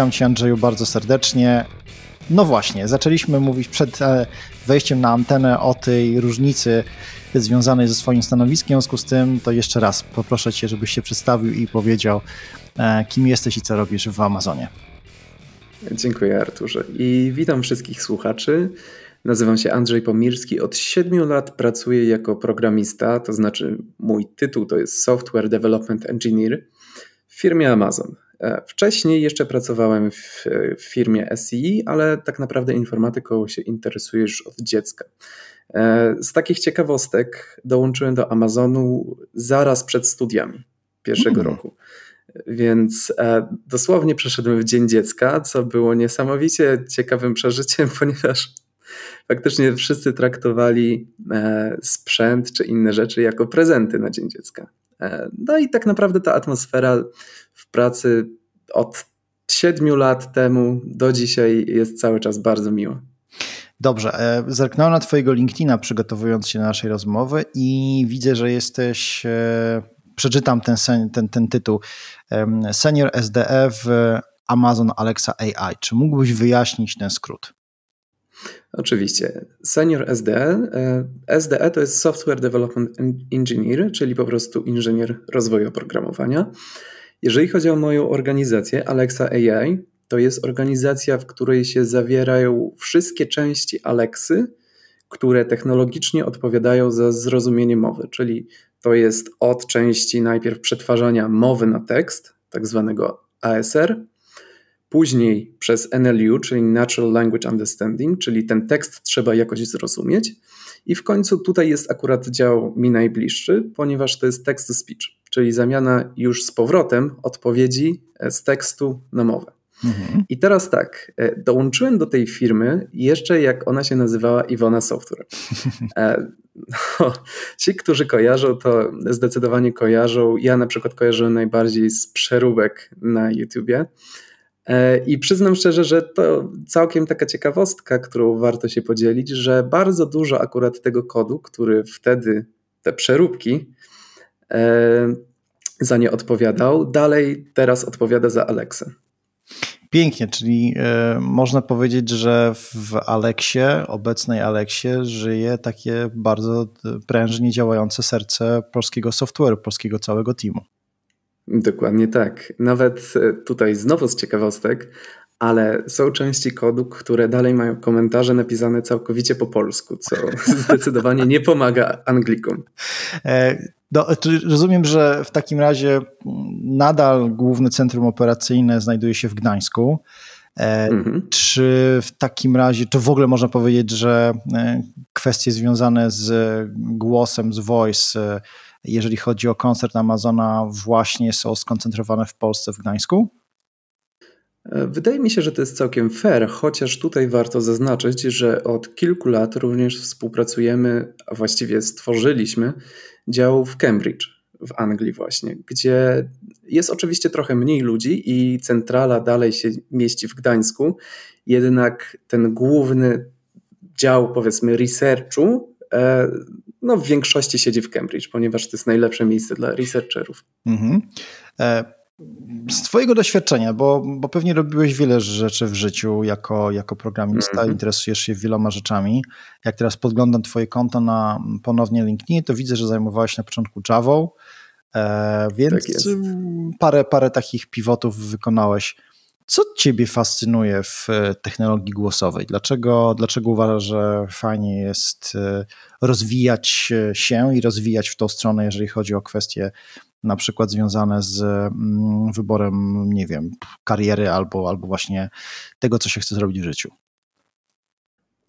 Witam Cię, Andrzeju, bardzo serdecznie. No właśnie, zaczęliśmy mówić przed e, wejściem na antenę o tej różnicy związanej ze swoim stanowiskiem. W związku z tym, to jeszcze raz poproszę Cię, żebyś się przedstawił i powiedział, e, kim jesteś i co robisz w Amazonie. Dziękuję, Arturze. I witam wszystkich słuchaczy. Nazywam się Andrzej Pomirski. Od siedmiu lat pracuję jako programista, to znaczy mój tytuł to jest Software Development Engineer w firmie Amazon. E, wcześniej jeszcze pracowałem w, firmie SEI, ale tak naprawdę informatyką się interesuję już od dziecka. E, z takich ciekawostek dołączyłem do Amazonu zaraz przed studiami pierwszego mm. roku. Więc e, dosłownie przeszedłem w Dzień Dziecka, co było niesamowicie ciekawym przeżyciem, ponieważ faktycznie wszyscy traktowali sprzęt czy inne rzeczy jako prezenty na Dzień Dziecka. No i tak naprawdę ta atmosfera w pracy od siedmiu lat temu do dzisiaj jest cały czas bardzo miła. Dobrze, e, zerknąłem na Twojego LinkedIna przygotowując się do naszej rozmowy i widzę, że jesteś, e, przeczytam ten, ten, ten tytuł, Senior SDE w Amazon Alexa AI. Czy mógłbyś wyjaśnić ten skrót? Oczywiście. Senior SDE. SDE to jest Software Development Engineer, czyli po prostu inżynier rozwoju oprogramowania. Jeżeli chodzi o moją organizację, Alexa AI, to jest organizacja, w której się zawierają wszystkie części Alexy, które technologicznie odpowiadają za zrozumienie mowy, czyli to jest od części najpierw przetwarzania mowy na tekst, tak zwanego ASR, później przez NLU, czyli Natural Language Understanding, czyli ten tekst trzeba jakoś zrozumieć. I w końcu tutaj jest akurat dział mi najbliższy, ponieważ to jest text to speech, czyli zamiana już z powrotem odpowiedzi e, z tekstu na mowę. Mhm. I teraz tak, e, dołączyłem do tej firmy jeszcze jak ona się nazywała Iwona Software. E, no, ci, którzy kojarzą, to zdecydowanie kojarzą. Ja na przykład kojarzę najbardziej z przeróbek na YouTubie. E, I przyznam szczerze, że to całkiem taka ciekawostka, którą warto się podzielić, że bardzo dużo akurat tego kodu, który wtedy te przeróbki e, za nie odpowiadał, dalej teraz odpowiada za Alexę. Pięknie, czyli y, można powiedzieć, że w Aleksie, obecnej Aleksie, żyje takie bardzo prężnie działające serce polskiego software'u, polskiego całego teamu. Dokładnie tak. Nawet e, tutaj znowu z ciekawostek, ale są części kodu, które dalej mają komentarze napisane całkowicie po polsku, co zdecydowanie nie pomaga Anglikom. E, no, rozumiem, że w takim razie nadal główne centrum operacyjne znajduje się w Gdańsku. E, mhm. Czy w takim razie, czy w ogóle można powiedzieć, że kwestie związane z głosem, z voice, jeżeli chodzi o koncert Amazona, właśnie są skoncentrowane w Polsce, w Gdańsku? Wydaje mi się, że to jest całkiem fair, chociaż tutaj warto zaznaczyć, że od kilku lat również współpracujemy, a właściwie stworzyliśmy dział w Cambridge, w Anglii właśnie, gdzie jest oczywiście trochę mniej ludzi i centrala dalej się mieści w Gdańsku, jednak ten główny dział, powiedzmy, researchu e, no, w większości siedzi w Cambridge, ponieważ to jest najlepsze miejsce dla researcherów. Mhm. E, z Twojego doświadczenia, bo, bo pewnie robiłeś wiele rzeczy w życiu jako, jako programista, mhm. interesujesz się wieloma rzeczami. Jak teraz podglądam Twoje konto na ponownie LinkedIn, to widzę, że zajmowałeś na początku Java, e, więc tak parę, parę takich pivotów wykonałeś. Co Ciebie fascynuje w e, technologii głosowej? Dlaczego, dlaczego uważasz, że fajnie jest e, rozwijać się i rozwijać w tą stronę, jeżeli chodzi o kwestie na przykład związane z mm, wyborem, nie wiem, kariery albo, albo właśnie tego, co się chce zrobić w życiu?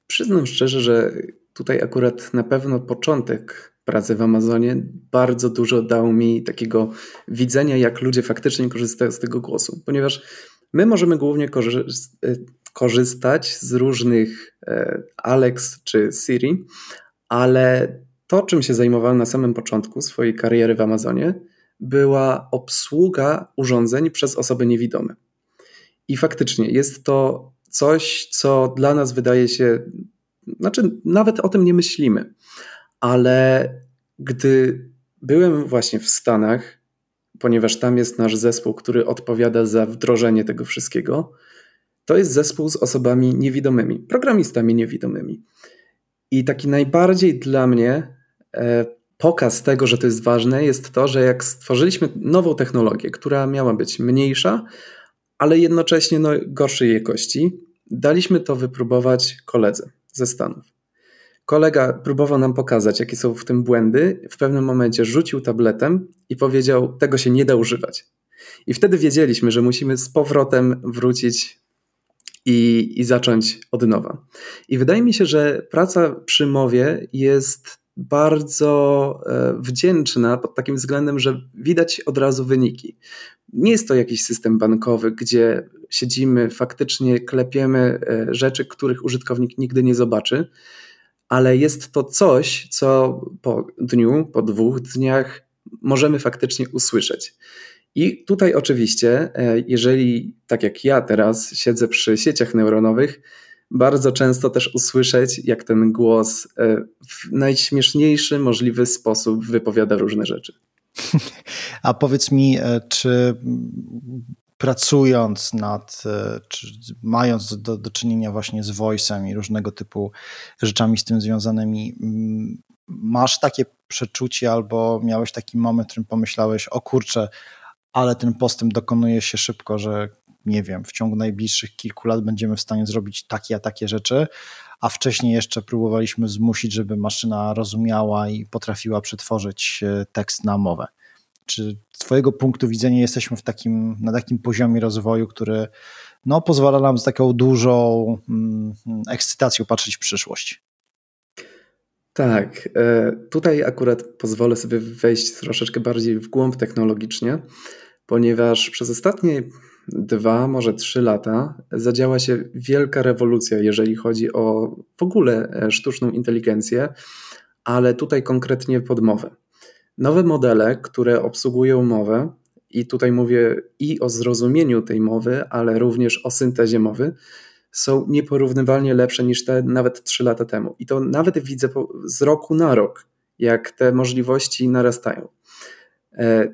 Przyznam szczerze, że tutaj akurat na pewno początek pracy w Amazonie bardzo dużo dał mi takiego widzenia, jak ludzie faktycznie korzystają z tego głosu, ponieważ My możemy głównie e, korzystać z różnych e, Alex czy Siri, ale to, czym się zajmowałem na samym początku swojej kariery w Amazonie, była obsługa urządzeń przez osoby niewidome. I faktycznie jest to coś, co dla nas wydaje się, znaczy nawet o tym nie myślimy, ale gdy byłem właśnie w Stanach ponieważ tam jest nasz zespół, który odpowiada za wdrożenie tego wszystkiego, to jest zespół z osobami niewidomymi, programistami niewidomymi. I taki najbardziej dla mnie e, pokaz tego, że to jest ważne, jest to, że jak stworzyliśmy nową technologię, która miała być mniejsza, ale jednocześnie no, gorszej jakości, daliśmy to wypróbować koledze ze Stanów. Kolega próbował nam pokazać, jakie są w tym błędy. W pewnym momencie rzucił tabletem i powiedział: Tego się nie da używać. I wtedy wiedzieliśmy, że musimy z powrotem wrócić i, i zacząć od nowa. I wydaje mi się, że praca przy mowie jest bardzo e, wdzięczna pod takim względem, że widać od razu wyniki. Nie jest to jakiś system bankowy, gdzie siedzimy, faktycznie klepiemy e, rzeczy, których użytkownik nigdy nie zobaczy, ale jest to coś, co po dniu, po dwóch dniach możemy faktycznie usłyszeć. I tutaj oczywiście, e, jeżeli tak jak ja teraz siedzę przy sieciach neuronowych, bardzo często też usłyszeć, jak ten głos e, w najśmieszniejszy możliwy sposób wypowiada różne rzeczy. A powiedz mi, e, czy pracując nad, czy mając do, do czynienia właśnie z voice'em i różnego typu rzeczami z tym związanymi, masz takie przeczucie albo miałeś taki moment, w którym pomyślałeś, o kurczę, ale ten postęp dokonuje się szybko, że nie wiem, w ciągu najbliższych kilku lat będziemy w stanie zrobić takie a takie rzeczy, a wcześniej jeszcze próbowaliśmy zmusić, żeby maszyna rozumiała i potrafiła przetworzyć e, tekst na mowę. Czy z Twojego punktu widzenia jesteśmy w takim, na takim poziomie rozwoju, który no, pozwala nam z taką dużą mm, ekscytacją patrzeć w przyszłość? Tak, e, tutaj akurat pozwolę sobie wejść troszeczkę bardziej w głąb technologicznie, ponieważ przez ostatnie dwa, może trzy lata zadziała się wielka rewolucja, jeżeli chodzi o w ogóle e, sztuczną inteligencję, ale tutaj konkretnie podmowę. Nowe modele, które obsługują mowę, i tutaj mówię i o zrozumieniu tej mowy, ale również o syntezie mowy, są nieporównywalnie lepsze niż te nawet 3 lata temu. I to nawet widzę z roku na rok, jak te możliwości narastają. E,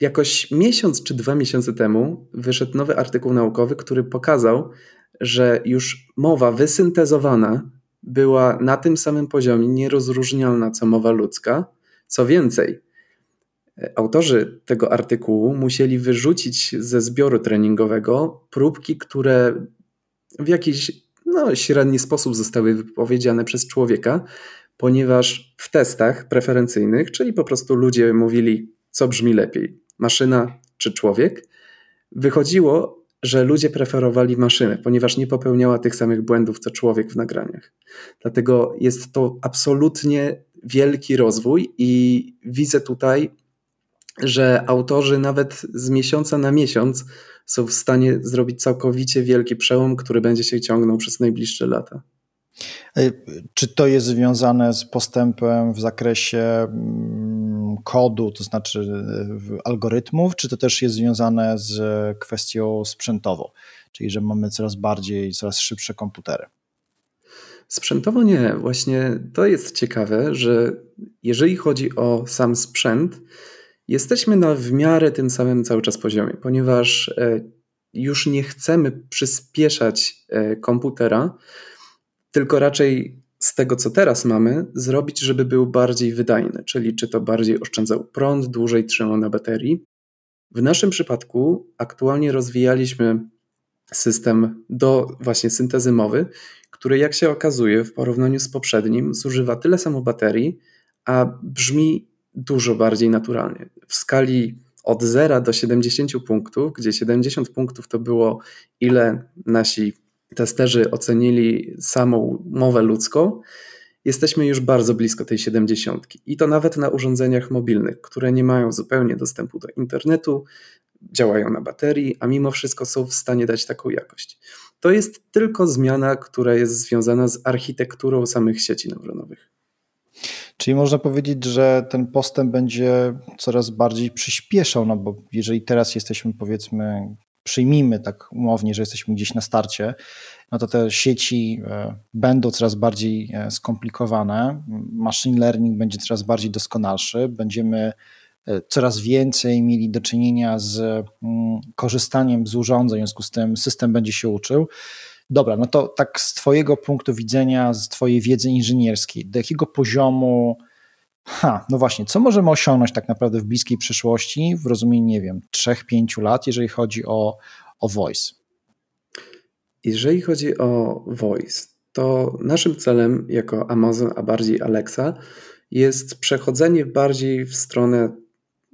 jakoś miesiąc czy dwa miesiące temu wyszedł nowy artykuł naukowy, który pokazał, że już mowa wysyntezowana była na tym samym poziomie, nierozróżnialna co mowa ludzka. Co więcej, e, autorzy tego artykułu musieli wyrzucić ze zbioru treningowego próbki, które w jakiś no, średni sposób zostały wypowiedziane przez człowieka, ponieważ w testach preferencyjnych, czyli po prostu ludzie mówili, co brzmi lepiej, maszyna czy człowiek, wychodziło, że ludzie preferowali maszynę, ponieważ nie popełniała tych samych błędów co człowiek w nagraniach. Dlatego jest to absolutnie wielki rozwój i widzę tutaj, że autorzy nawet z miesiąca na miesiąc są w stanie zrobić całkowicie wielki przełom, który będzie się ciągnął przez najbliższe lata. E, czy to jest związane z postępem w zakresie mm, kodu, to znaczy e, algorytmów, czy to też jest związane z kwestią sprzętową, czyli że mamy coraz bardziej, coraz szybsze komputery? Sprzętowo nie. Właśnie to jest ciekawe, że jeżeli chodzi o sam sprzęt, Jesteśmy na w miarę tym samym cały czas poziomie, ponieważ e, już nie chcemy przyspieszać e, komputera, tylko raczej z tego, co teraz mamy, zrobić, żeby był bardziej wydajny, czyli czy to bardziej oszczędzał prąd, dłużej trzymał na baterii. W naszym przypadku aktualnie rozwijaliśmy system do właśnie syntezy mowy, który jak się okazuje w porównaniu z poprzednim zużywa tyle samo baterii, a brzmi dużo bardziej naturalnie. W skali od 0 do 70 punktów, gdzie 70 punktów to było ile nasi testerzy ocenili samą mowę ludzką, jesteśmy już bardzo blisko tej 70. I to nawet na urządzeniach mobilnych, które nie mają zupełnie dostępu do internetu, działają na baterii, a mimo wszystko są w stanie dać taką jakość. To jest tylko zmiana, która jest związana z architekturą samych sieci neuronowych. Czyli można powiedzieć, że ten postęp będzie coraz bardziej przyspieszał, no bo jeżeli teraz jesteśmy powiedzmy, przyjmijmy tak umownie, że jesteśmy gdzieś na starcie, no to te sieci e, będą coraz bardziej e, skomplikowane, machine learning będzie coraz bardziej doskonalszy, będziemy coraz więcej mieli do czynienia z mm, korzystaniem z urządzeń, w związku z tym system będzie się uczył. Dobra, no to tak z Twojego punktu widzenia, z Twojej wiedzy inżynierskiej, do jakiego poziomu, ha, no właśnie, co możemy osiągnąć tak naprawdę w bliskiej przyszłości, w rozumieniu, nie wiem, 3-5 lat, jeżeli chodzi o, o voice? Jeżeli chodzi o voice, to naszym celem jako Amazon, a bardziej Alexa, jest przechodzenie bardziej w stronę,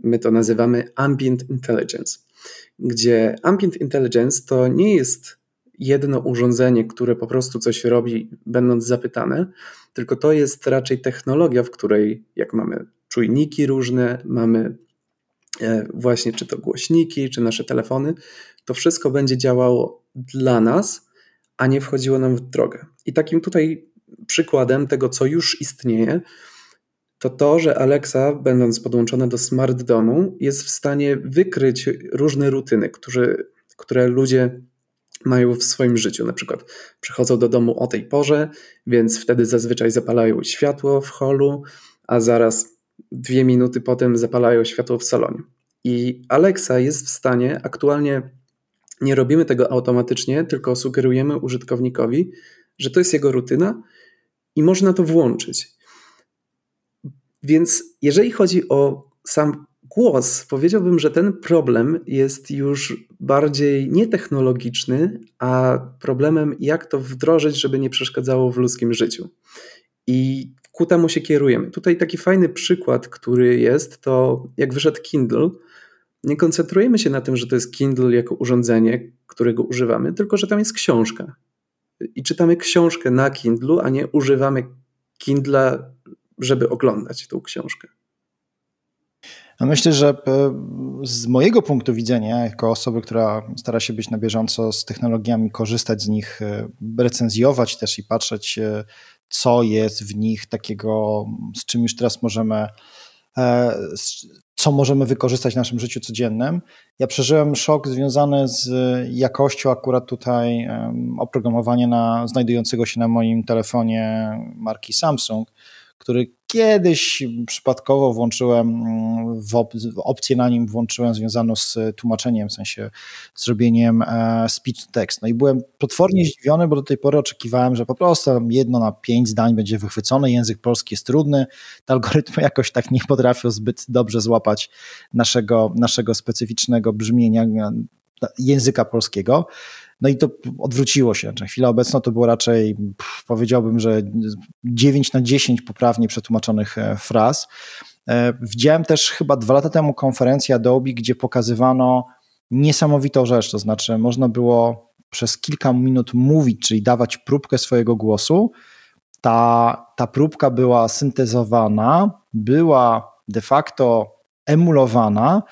my to nazywamy ambient intelligence, gdzie ambient intelligence to nie jest jedno urządzenie, które po prostu coś robi, będąc zapytane, tylko to jest raczej technologia, w której jak mamy czujniki różne, mamy e, właśnie czy to głośniki, czy nasze telefony, to wszystko będzie działało dla nas, a nie wchodziło nam w drogę. I takim tutaj przykładem tego, co już istnieje, to to, że Alexa, będąc podłączona do smart domu, jest w stanie wykryć różne rutyny, które, które ludzie mają w swoim życiu. Na przykład przychodzą do domu o tej porze, więc wtedy zazwyczaj zapalają światło w holu, a zaraz dwie minuty potem zapalają światło w salonie. I Alexa jest w stanie, aktualnie nie robimy tego automatycznie, tylko sugerujemy użytkownikowi, że to jest jego rutyna i można to włączyć. Więc jeżeli chodzi o sam głos, powiedziałbym, że ten problem jest już bardziej nietechnologiczny, a problemem, jak to wdrożyć, żeby nie przeszkadzało w ludzkim życiu. I ku temu się kierujemy. Tutaj taki fajny przykład, który jest, to jak wyszedł Kindle, nie koncentrujemy się na tym, że to jest Kindle jako urządzenie, którego używamy, tylko że tam jest książka. I czytamy książkę na Kindlu, a nie używamy Kindla, żeby oglądać tą książkę. No myślę, że e, z mojego punktu widzenia, jako osoby, która stara się być na bieżąco z technologiami, korzystać z nich, e, recenzjować też i patrzeć, e, co jest w nich takiego, z czym już teraz możemy, co możemy wykorzystać w naszym życiu codziennym. Ja przeżyłem szok związany z jakością akurat tutaj oprogramowania na, znajdującego się na moim telefonie marki Samsung który kiedyś przypadkowo włączyłem mm, w op opcję na nim włączyłem związaną z tłumaczeniem, w sensie zrobieniem e, speech to text. No i byłem potwornie zdziwiony, bo do tej pory oczekiwałem, że po prostu jedno na pięć zdań będzie wychwycone, język polski jest trudny, te algorytmy jakoś tak nie potrafią zbyt dobrze złapać naszego, naszego specyficznego brzmienia języka polskiego. No i to odwróciło się. Na chwilę obecną to było raczej, powiedziałbym, że 9 na 10 poprawnie przetłumaczonych e, fraz. E, widziałem też chyba dwa lata temu konferencję Adobe, gdzie pokazywano niesamowitą rzecz, to znaczy można było przez kilka minut mówić, czyli dawać próbkę swojego głosu. Ta, ta próbka była syntezowana, była de facto emulowana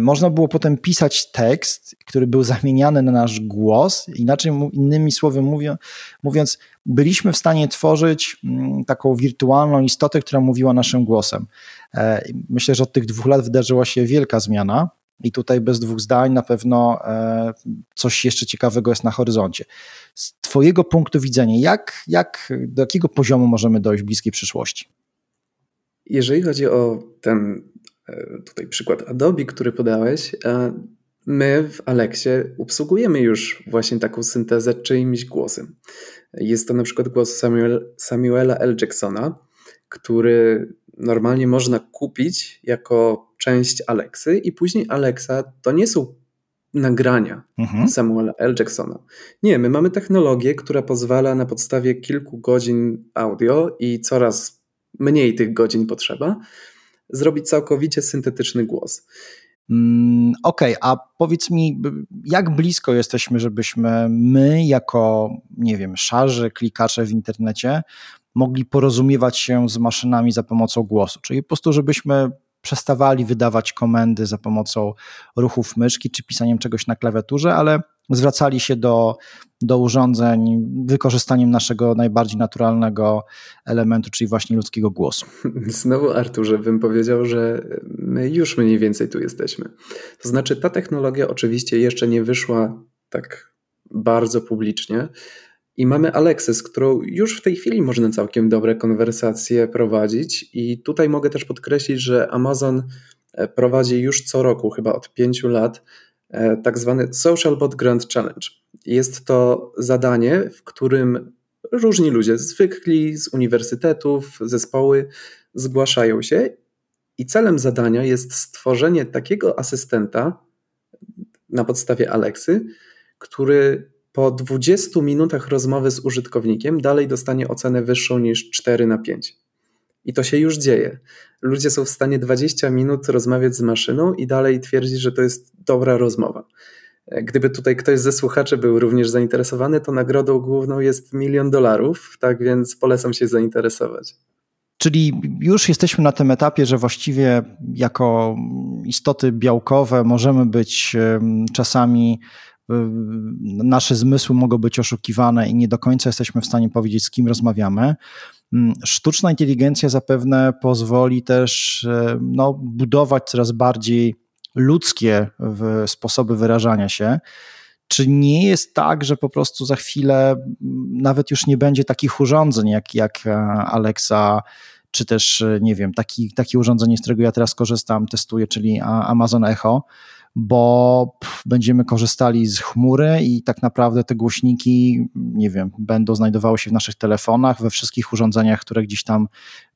można było potem pisać tekst, który był zamieniany na nasz głos. Inaczej, innymi słowy mówiąc, byliśmy w stanie tworzyć mm, taką wirtualną istotę, która mówiła naszym głosem. E, myślę, że od tych dwóch lat wydarzyła się wielka zmiana. I tutaj bez dwóch zdań na pewno e, coś jeszcze ciekawego jest na horyzoncie. Z Twojego punktu widzenia, jak, jak, do jakiego poziomu możemy dojść w bliskiej przyszłości? Jeżeli chodzi o ten E, tutaj przykład Adobe, który podałeś, my w Alexie obsługujemy już właśnie taką syntezę czyimś głosem. Jest to na przykład głos Samuel, Samuela L. Jacksona, który normalnie można kupić jako część Alexy i później Alexa to nie są nagrania mhm. Samuela L. Jacksona. Nie, my mamy technologię, która pozwala na podstawie kilku godzin audio i coraz mniej tych godzin potrzeba, zrobić całkowicie syntetyczny głos. Mm, okej, okay, a powiedz mi, jak blisko jesteśmy, żebyśmy my, jako, nie wiem, szarzy, klikacze w internecie, mogli porozumiewać się z maszynami za pomocą głosu? Czyli po prostu, żebyśmy przestawali wydawać komendy za pomocą ruchów myszki czy pisaniem czegoś na klawiaturze, ale zwracali się do, do urządzeń wykorzystaniem naszego najbardziej naturalnego elementu, czyli właśnie ludzkiego głosu. Znowu, Arturze, bym powiedział, że my już mniej więcej tu jesteśmy. To znaczy, ta technologia oczywiście jeszcze nie wyszła tak bardzo publicznie. I mamy Alexę, z którą już w tej chwili można całkiem dobre konwersacje prowadzić. I tutaj mogę też podkreślić, że Amazon prowadzi już co roku, chyba od pięciu lat, tak zwany Social Bot Grand Challenge. Jest to zadanie, w którym różni ludzie, zwykli z uniwersytetów, zespoły zgłaszają się i celem zadania jest stworzenie takiego asystenta na podstawie Alexy, który po 20 minutach rozmowy z użytkownikiem dalej dostanie ocenę wyższą niż 4 na 5. I to się już dzieje. Ludzie są w stanie 20 minut rozmawiać z maszyną i dalej twierdzić, że to jest dobra rozmowa. Gdyby tutaj ktoś ze słuchaczy był również zainteresowany, to nagrodą główną jest milion dolarów, tak więc polecam się zainteresować. Czyli już jesteśmy na tym etapie, że właściwie jako istoty białkowe możemy być czasami, nasze zmysły mogą być oszukiwane i nie do końca jesteśmy w stanie powiedzieć, z kim rozmawiamy. Mm, sztuczna inteligencja zapewne pozwoli też no, budować coraz bardziej ludzkie sposoby wyrażania się. Czy nie jest tak, że po prostu za chwilę nawet już nie będzie takich urządzeń jak, jak e, Alexa, czy też, e, nie wiem, taki, takie urządzenie, z którego ja teraz korzystam, testuję, czyli Amazon Echo, bo będziemy korzystali z chmury i tak naprawdę te głośniki, nie wiem, będą znajdowały się w naszych telefonach, we wszystkich urządzeniach, które gdzieś tam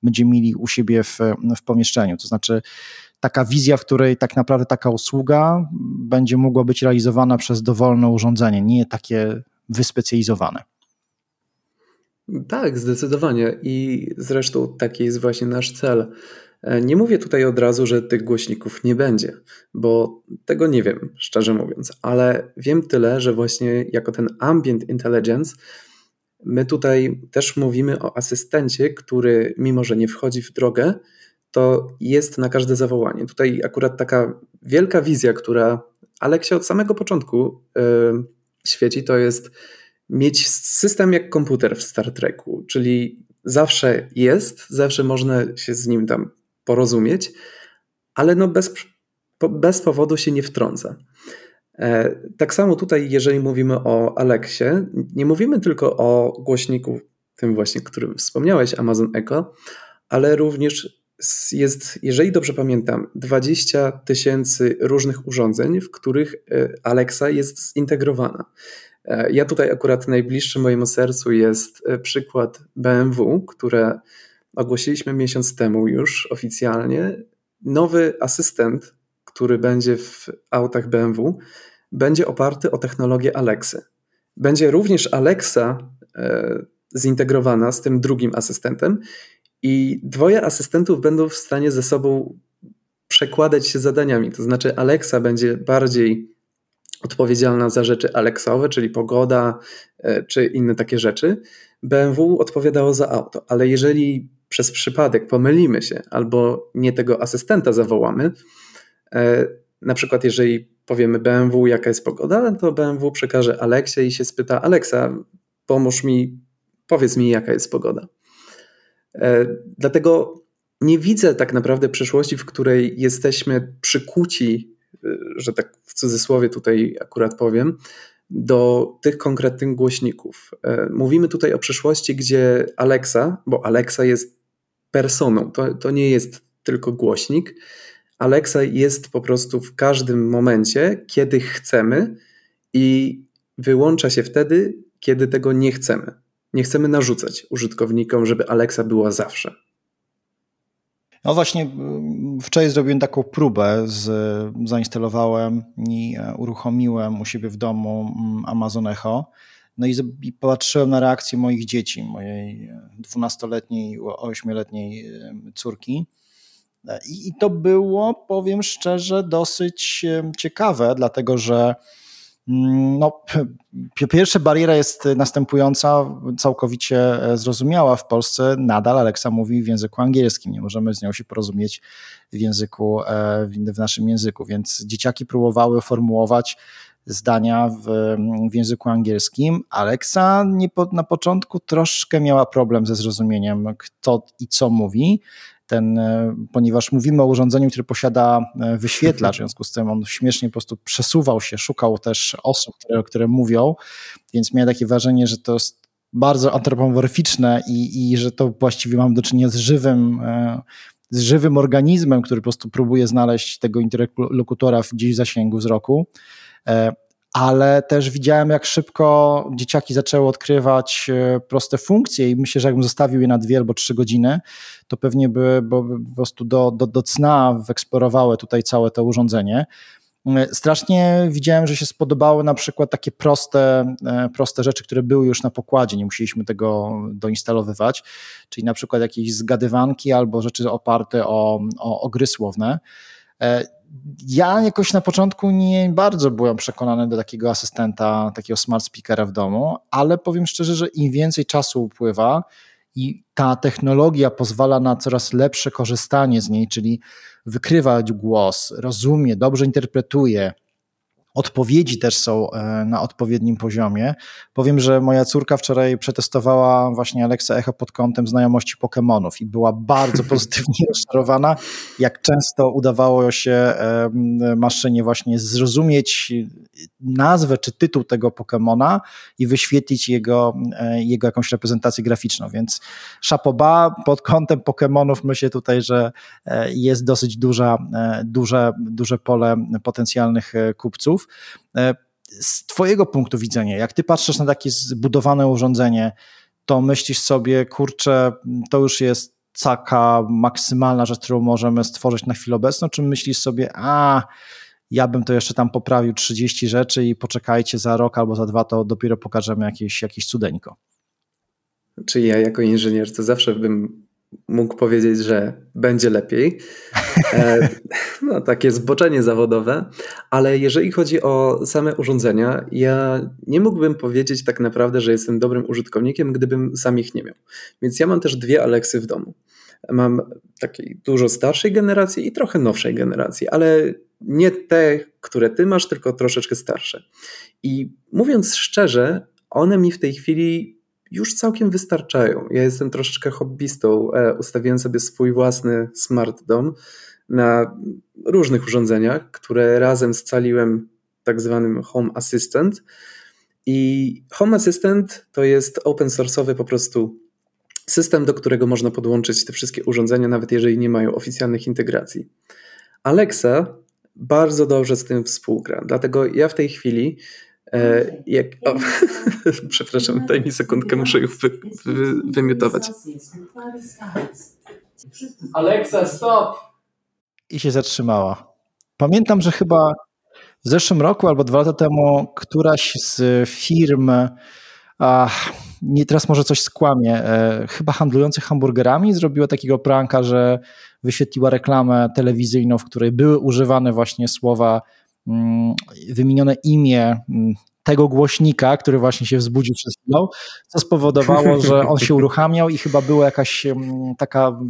będziemy mieli u siebie w, w pomieszczeniu. To znaczy, taka wizja, w której tak naprawdę taka usługa będzie mogła być realizowana przez dowolne urządzenie, nie takie wyspecjalizowane. Tak, zdecydowanie. I zresztą taki jest właśnie nasz cel. E, nie mówię tutaj od razu, że tych głośników nie będzie, bo tego nie wiem, szczerze mówiąc, ale wiem tyle, że właśnie jako ten ambient intelligence, my tutaj też mówimy o asystencie, który mimo, że nie wchodzi w drogę, to jest na każde zawołanie. Tutaj akurat taka wielka wizja, która Aleksie od samego początku yy, świeci, to jest mieć system jak komputer w Star Treku, czyli zawsze jest, zawsze można się z nim tam porozumieć, ale no bez, bez powodu się nie wtrąca. E, tak samo tutaj, jeżeli mówimy o Aleksie, nie mówimy tylko o głośniku, tym właśnie, którym wspomniałeś, Amazon Echo, ale również jest, jeżeli dobrze pamiętam, 20 tysięcy różnych urządzeń, w których e, Alexa jest zintegrowana. E, ja tutaj akurat najbliższy mojemu sercu jest przykład BMW, które ogłosiliśmy miesiąc temu już oficjalnie. Nowy asystent, który będzie w autach BMW, będzie oparty o technologię Alexy. Będzie również Alexa zintegrowana z tym drugim asystentem i dwoje asystentów będą w stanie ze sobą przekładać się zadaniami. To znaczy, Alexa będzie bardziej odpowiedzialna za rzeczy Alexowe, czyli pogoda e, czy inne takie rzeczy. BMW odpowiadało za auto, ale jeżeli przez przypadek pomylimy się albo nie tego asystenta zawołamy, e, na przykład jeżeli powiemy BMW, jaka jest pogoda, to BMW przekaże Aleksie i się spyta: Alexa, pomóż mi, powiedz mi, jaka jest pogoda. E, dlatego nie widzę tak naprawdę przyszłości, w której jesteśmy przykuci, e, że tak w cudzysłowie tutaj akurat powiem, do tych konkretnych głośników. Mówimy tutaj o przyszłości, gdzie Alexa, bo Alexa jest personą, to, to nie jest tylko głośnik. Alexa jest po prostu w każdym momencie, kiedy chcemy i wyłącza się wtedy, kiedy tego nie chcemy. Nie chcemy narzucać użytkownikom, żeby Alexa była zawsze. No właśnie, wczoraj zrobiłem taką próbę, z, zainstalowałem i e, uruchomiłem u siebie w domu Amazon Echo. No i, i patrzyłem na reakcję moich dzieci, mojej 12-letniej, 8-letniej córki. E, I, I to było, powiem szczerze, dosyć ciekawe, dlatego że Mm, no, pierwsza bariera jest następująca, całkowicie e, zrozumiała. W Polsce nadal Alexa mówi w języku angielskim. Nie możemy z nią się porozumieć w języku, e, w naszym języku, więc dzieciaki próbowały formułować zdania w, w języku angielskim. Alexa nie po, na początku troszkę miała problem ze zrozumieniem, kto i co mówi ten, e, ponieważ mówimy o urządzeniu, które posiada e, wyświetlacz, w związku z tym on śmiesznie po prostu przesuwał się, szukał też osób, które, które mówią, więc miałem takie wrażenie, że to jest bardzo antropomorficzne i, i że to właściwie mam do czynienia z żywym, e, z żywym organizmem, który po prostu próbuje znaleźć tego interlokutora gdzieś w zasięgu wzroku. E, ale też widziałem, jak szybko dzieciaki zaczęły odkrywać e, proste funkcje i myślę, że jakbym zostawił je na dwie albo trzy godziny, to pewnie by, bo po prostu do, do, do cna wyeksplorowały tutaj całe to urządzenie. E, strasznie widziałem, że się spodobały na przykład takie proste, proste rzeczy, które były już na pokładzie, nie musieliśmy tego doinstalowywać, czyli na przykład jakieś zgadywanki albo rzeczy oparte o, o, o gry słowne. Ja jakoś na początku nie bardzo byłem przekonany do takiego asystenta, takiego smart speakera w domu, ale powiem szczerze, że im więcej czasu upływa i ta technologia pozwala na coraz lepsze korzystanie z niej, czyli wykrywać głos, rozumie, dobrze interpretuje, odpowiedzi też są e, na odpowiednim poziomie. Powiem, że moja córka wczoraj przetestowała właśnie Alexa Echo pod kątem znajomości Pokémonów i była bardzo pozytywnie rozczarowana, jak często udawało się maszynie właśnie zrozumieć nazwę czy tytuł tego Pokémona i wyświetlić jego, e, jego jakąś reprezentację graficzną, więc szapoba pod kątem Pokémonów myślę tutaj, że e, jest dosyć duża, duże, duże pole potencjalnych kupców. E, z Twojego punktu widzenia, jak Ty patrzysz na takie zbudowane urządzenie, to myślisz sobie, kurczę, to już jest taka maksymalna rzecz, którą możemy stworzyć na chwilę obecną, czy myślisz sobie, a ja bym to jeszcze tam poprawił 30 rzeczy i poczekajcie za rok albo za dwa, to dopiero pokażemy jakieś, jakieś cudeńko. Czyli ja jako inżynier to zawsze bym mógł powiedzieć, że będzie lepiej. E, no, takie zboczenie zawodowe, ale jeżeli chodzi o same urządzenia, ja nie mógłbym powiedzieć tak naprawdę, że jestem dobrym użytkownikiem, gdybym sam ich nie miał. Więc ja mam też dwie Alexy w domu. Mam takiej dużo starszej generacji i trochę nowszej generacji, ale nie te, które ty masz, tylko troszeczkę starsze. I mówiąc szczerze, one mi w tej chwili już całkiem wystarczają. Ja jestem troszeczkę hobbystą, e, ustawiłem sobie swój własny smart dom na różnych urządzeniach, które razem scaliłem tak zwanym Home Assistant. I Home Assistant to jest open source'owy po prostu system, do którego można podłączyć te wszystkie urządzenia, nawet jeżeli nie mają oficjalnych integracji. Alexa bardzo dobrze z tym współgra, dlatego ja w tej chwili E, jak, o, przepraszam, daj mi sekundkę, muszę ich wy, wy, wymiotować. Alexa, stop! I się zatrzymała. Pamiętam, że chyba w zeszłym roku albo dwa lata temu któraś z firm, a, nie teraz może coś skłamie, e, chyba handlujących hamburgerami zrobiła takiego pranka, że wyświetliła reklamę telewizyjną, w której były używane właśnie słowa wymienione imię mm, tego głośnika, który właśnie się wzbudził przed chwilą, co spowodowało, że on się uruchamiał i chyba była jakaś mm, taka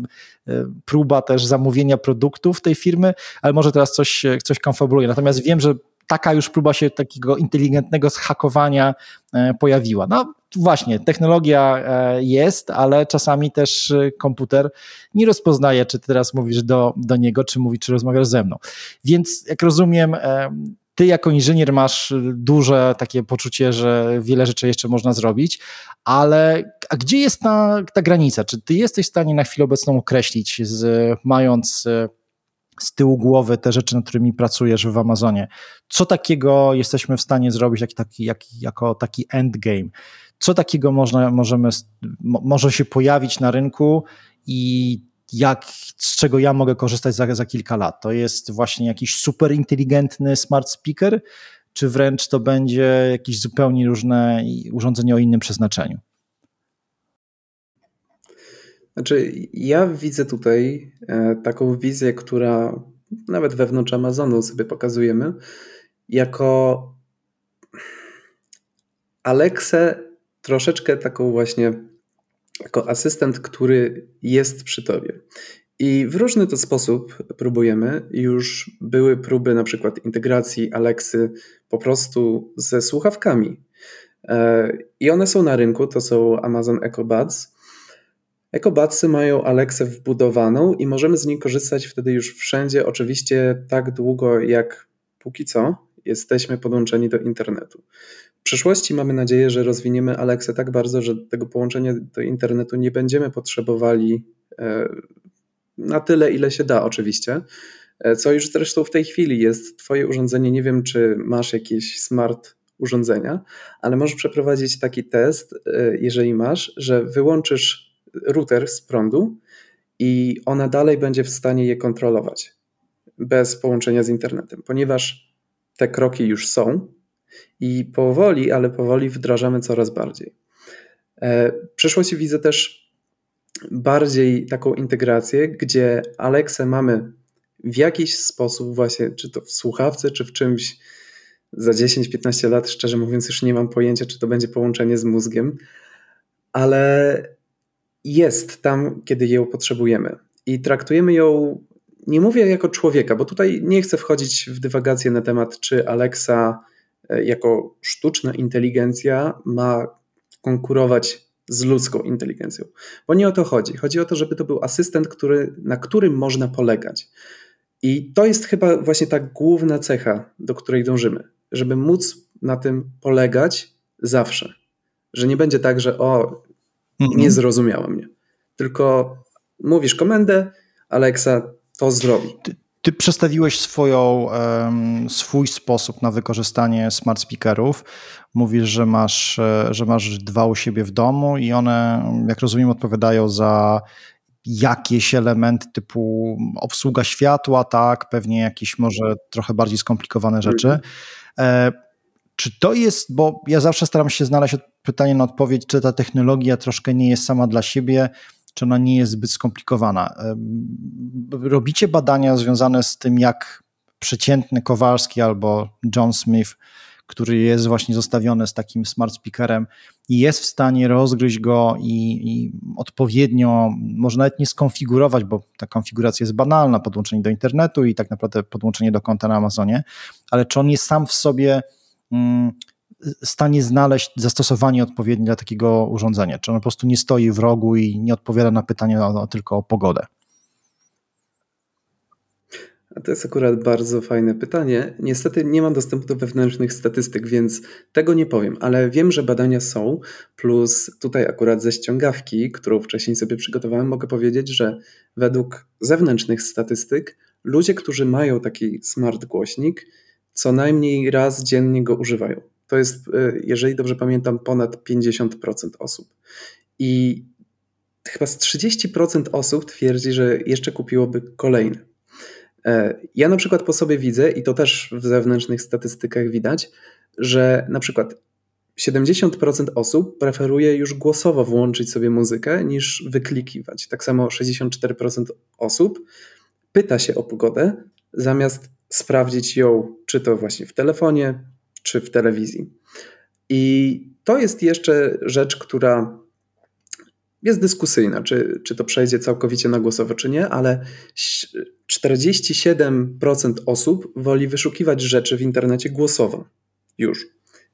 e, próba też zamówienia produktów tej firmy, ale może teraz coś, coś konfabuluje. Natomiast wiem, że taka już próba się takiego inteligentnego zhakowania e, pojawiła. No właśnie, technologia e, jest, ale czasami też e, komputer nie rozpoznaje, czy teraz mówisz do, do niego, czy mówi, czy rozmawiasz ze mną. Więc jak rozumiem, ty jako inżynier masz duże takie poczucie, że wiele rzeczy jeszcze można zrobić, ale a gdzie jest ta, ta granica? Czy ty jesteś w stanie na chwilę obecną określić, z, mając z tyłu głowy te rzeczy, nad którymi pracujesz w Amazonie. Co takiego jesteśmy w stanie zrobić jak, taki, jak, jako taki endgame? Co takiego można, możemy, może się pojawić na rynku i jak, z czego ja mogę korzystać za, za kilka lat? To jest właśnie jakiś super inteligentny smart speaker, czy wręcz to będzie jakieś zupełnie różne urządzenie o innym przeznaczeniu? Znaczy, ja widzę tutaj e, taką wizję, która nawet wewnątrz Amazonu sobie pokazujemy, jako Alexę troszeczkę taką właśnie jako asystent, który jest przy tobie. I w różny to sposób próbujemy. Już były próby na przykład integracji Alexy po prostu ze słuchawkami. E, I one są na rynku, to są Amazon Echo Buds. Ekobatsy mają Alexę wbudowaną i możemy z niej korzystać wtedy już wszędzie, oczywiście tak długo jak póki co jesteśmy podłączeni do internetu. W przyszłości mamy nadzieję, że rozwiniemy Alexę tak bardzo, że tego połączenia do internetu nie będziemy potrzebowali e, na tyle, ile się da, oczywiście. E, co już zresztą w tej chwili jest. Twoje urządzenie, nie wiem, czy masz jakieś smart urządzenia, ale możesz przeprowadzić taki test, e, jeżeli masz, że wyłączysz router z prądu i ona dalej będzie w stanie je kontrolować bez połączenia z internetem, ponieważ te kroki już są i powoli, ale powoli wdrażamy coraz bardziej. E, w przyszłości widzę też bardziej taką integrację, gdzie Alexę mamy w jakiś sposób właśnie, czy to w słuchawce, czy w czymś za 10-15 lat, szczerze mówiąc, już nie mam pojęcia, czy to będzie połączenie z mózgiem, ale jest tam, kiedy ją potrzebujemy. I traktujemy ją, nie mówię jako człowieka, bo tutaj nie chcę wchodzić w dywagację na temat, czy Alexa jako sztuczna inteligencja ma konkurować z ludzką inteligencją. Bo nie o to chodzi. Chodzi o to, żeby to był asystent, który, na którym można polegać. I to jest chyba właśnie ta główna cecha, do której dążymy, żeby móc na tym polegać zawsze. Że nie będzie tak, że o, mhm. nie zrozumiała mnie. Tylko mówisz komendę, Alexa to zrobi. Ty, przedstawiłeś swoją, swój sposób na wykorzystanie smart speakerów. Mówisz, że masz, e, że masz dwa u siebie w domu i one, jak rozumiem, odpowiadają za jakieś elementy typu obsługa światła, tak, pewnie jakieś może trochę bardziej skomplikowane rzeczy. Mhm. E, czy to jest, bo ja zawsze staram się znaleźć pytanie na odpowiedź, czy ta technologia troszkę nie jest sama dla siebie, czy ona nie jest zbyt skomplikowana. Robicie badania związane z tym, jak przeciętny Kowalski albo John Smith który jest właśnie zostawiony z takim smart speakerem jest w stanie rozgryźć go i, i, odpowiednio, może nawet nie skonfigurować, bo ta konfiguracja jest banalna, podłączenie do internetu i tak naprawdę podłączenie do konta na Amazonie, ale czy on jest sam w sobie mm, stanie znaleźć zastosowanie odpowiednie dla takiego urządzenia? Czy on po prostu nie stoi w rogu i nie odpowiada na pytania tylko o pogodę? A to jest akurat bardzo fajne pytanie. Niestety nie mam dostępu do wewnętrznych statystyk, więc tego nie powiem, ale wiem, że badania są. Plus tutaj akurat ze ściągawki, którą wcześniej sobie przygotowałem, mogę powiedzieć, że według zewnętrznych statystyk ludzie, którzy mają taki smart głośnik, co najmniej raz dziennie go używają. To jest, e, jeżeli dobrze pamiętam, ponad 50% osób. I chyba z 30% osób twierdzi, że jeszcze kupiłoby kolejny. E, ja na przykład po sobie widzę, i to też w zewnętrznych statystykach widać, że na przykład 70% osób preferuje już głosowo włączyć sobie muzykę niż wyklikiwać. Tak samo 64% osób pyta się o pogodę zamiast sprawdzić ją, czy to właśnie w telefonie, czy w telewizji. I to jest jeszcze rzecz, która jest dyskusyjna, czy, czy to przejdzie całkowicie na głosowo, czy nie, ale 47% osób woli wyszukiwać rzeczy w internecie głosowo już,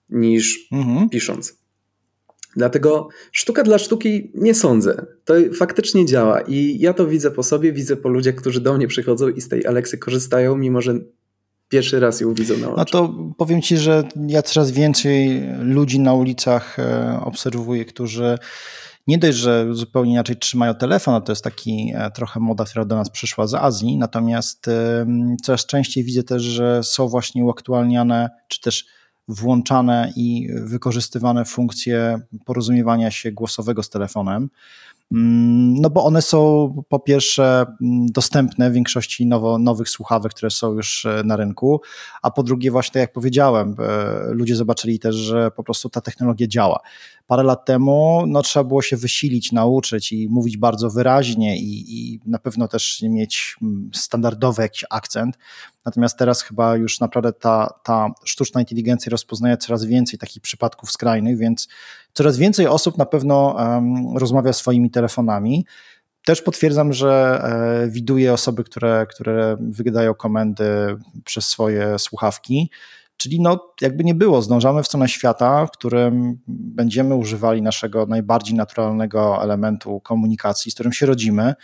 niż mhm. pisząc. Dlatego sztuka dla sztuki nie sądzę. To faktycznie działa i ja to widzę po sobie, widzę po ludziach, którzy do mnie przychodzą i z tej Aleksy korzystają, mimo że pierwszy raz ją widzą na oczy. No to powiem Ci, że ja coraz więcej ludzi na ulicach e, obserwuję, którzy nie dość, że zupełnie inaczej trzymają telefon, a to jest taki e, trochę moda, która do nas przyszła z Azji, natomiast coraz częściej widzę też, że są właśnie uaktualniane, czy też włączane i wykorzystywane funkcje porozumiewania się głosowego z telefonem. Mm, no bo one są po pierwsze mm, dostępne w większości nowo, nowych słuchawek, które są już e, na rynku, a po drugie właśnie tak jak powiedziałem, e, ludzie zobaczyli też, że po prostu ta technologia działa. Parę lat temu no, trzeba było się wysilić, nauczyć i mówić bardzo wyraźnie i, i na pewno też mieć mm, standardowy jakiś akcent. Natomiast teraz chyba już naprawdę ta, ta sztuczna inteligencja rozpoznaje coraz więcej takich przypadków skrajnych, więc coraz więcej osób na pewno um, rozmawia swoimi telefonami. Też potwierdzam, że e, widuję osoby, które, które wygadają komendy przez swoje słuchawki. Czyli no, jakby nie było, zdążamy w stronę świata, w którym będziemy używali naszego najbardziej naturalnego elementu komunikacji, z którym się rodzimy,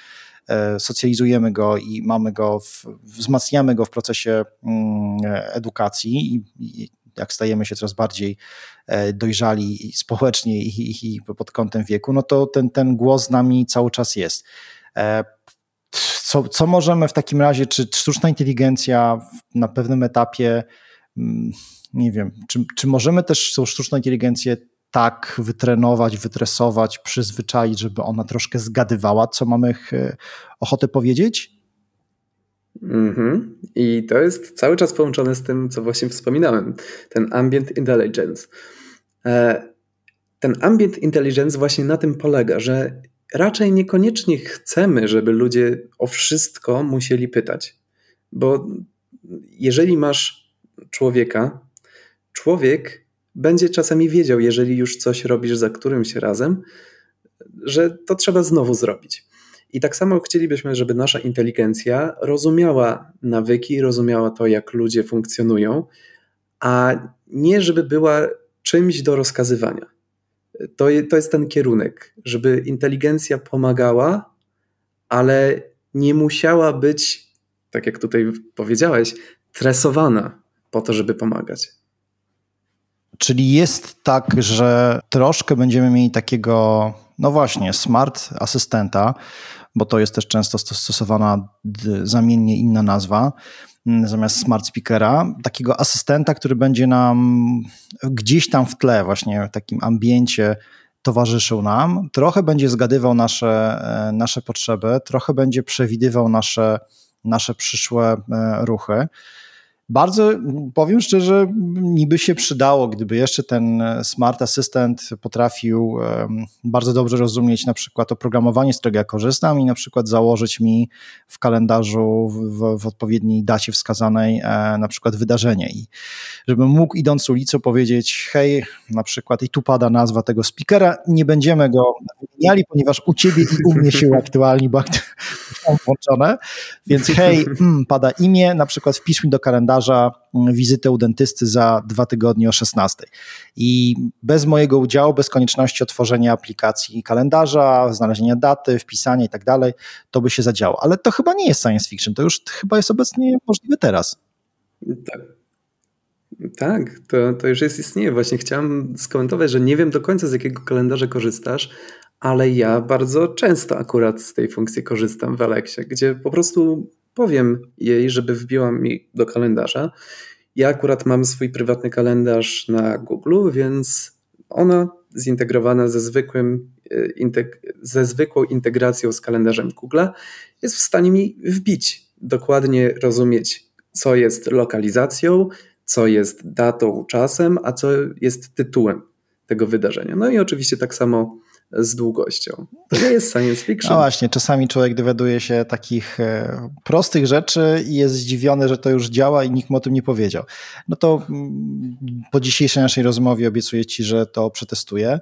e, socjalizujemy go i mamy go, w, wzmacniamy go w procesie mm, edukacji i, i jak stajemy się coraz bardziej e, dojrzali społecznie i, i pod kątem wieku, no to ten, ten głos z nami cały czas jest. E, co, co możemy w takim razie, czy sztuczna inteligencja na pewnym etapie, nie wiem, czy, czy możemy też tą sztuczną inteligencję tak wytrenować, wytresować, przyzwyczaić, żeby ona troszkę zgadywała, co mamy ochotę powiedzieć? Mm-hmm. I to jest cały czas połączone z tym, co właśnie wspominałem, ten ambient intelligence. E, ten ambient intelligence właśnie na tym polega, że raczej niekoniecznie chcemy, żeby ludzie o wszystko musieli pytać. Bo jeżeli masz człowieka, człowiek będzie czasami wiedział, jeżeli już coś robisz za którymś razem, że to trzeba znowu zrobić. I tak samo chcielibyśmy, żeby nasza inteligencja rozumiała nawyki, rozumiała to, jak ludzie funkcjonują, a nie żeby była czymś do rozkazywania. To, to jest ten kierunek, żeby inteligencja pomagała, ale nie musiała być, tak jak tutaj powiedziałeś, tresowana po to, żeby pomagać. Czyli jest tak, że troszkę będziemy mieli takiego, no właśnie, smart asystenta, bo to jest też często stosowana zamiennie inna nazwa, mm, zamiast smart speakera, takiego asystenta, który będzie nam gdzieś tam w tle, właśnie w takim ambiencie towarzyszył nam, trochę będzie zgadywał nasze, e, nasze potrzeby, trochę będzie przewidywał nasze, nasze przyszłe e, ruchy. Bardzo powiem szczerze, mi by się przydało, gdyby jeszcze ten Smart Assistant potrafił bardzo dobrze rozumieć na przykład oprogramowanie, z którego ja korzystam i na przykład założyć mi w kalendarzu w, w odpowiedniej dacie wskazanej e, na przykład wydarzenie. I żebym mógł idąc ulicą powiedzieć hej, na przykład i tu pada nazwa tego speakera, nie będziemy go wymieniali, ponieważ u ciebie i u mnie się aktualni, bo są włączone, więc hej, mm, pada imię, na przykład wpisz mi do kalendarza kalendarza mm, wizytę u dentysty za dwa tygodnie o 16. I bez mojego udziału, bez konieczności otworzenia aplikacji kalendarza, znalezienia daty, wpisania i tak dalej, to by się zadziało. Ale to chyba nie jest science fiction, to już chyba jest obecnie możliwe teraz. Tak. Tak, to, to już jest istnieje. Właśnie chciałem skomentować, że nie wiem do końca z jakiego kalendarza korzystasz, ale ja bardzo często akurat z tej funkcji korzystam w Alexie, gdzie po prostu powiem jej, żeby wbiła mi do kalendarza. Ja akurat mam swój prywatny kalendarz na Google, więc ona zintegrowana ze, zwykłym, e, ze zwykłą integracją z kalendarzem Google jest w stanie mi wbić, dokładnie rozumieć, co jest lokalizacją, co jest datą, czasem, a co jest tytułem tego wydarzenia. No i oczywiście tak samo z długością. To nie jest science fiction. No właśnie, czasami człowiek dowiaduje się takich e, prostych rzeczy i jest zdziwiony, że to już działa i nikt mu o tym nie powiedział. No to mm, po dzisiejszej naszej rozmowie obiecuję Ci, że to przetestuję.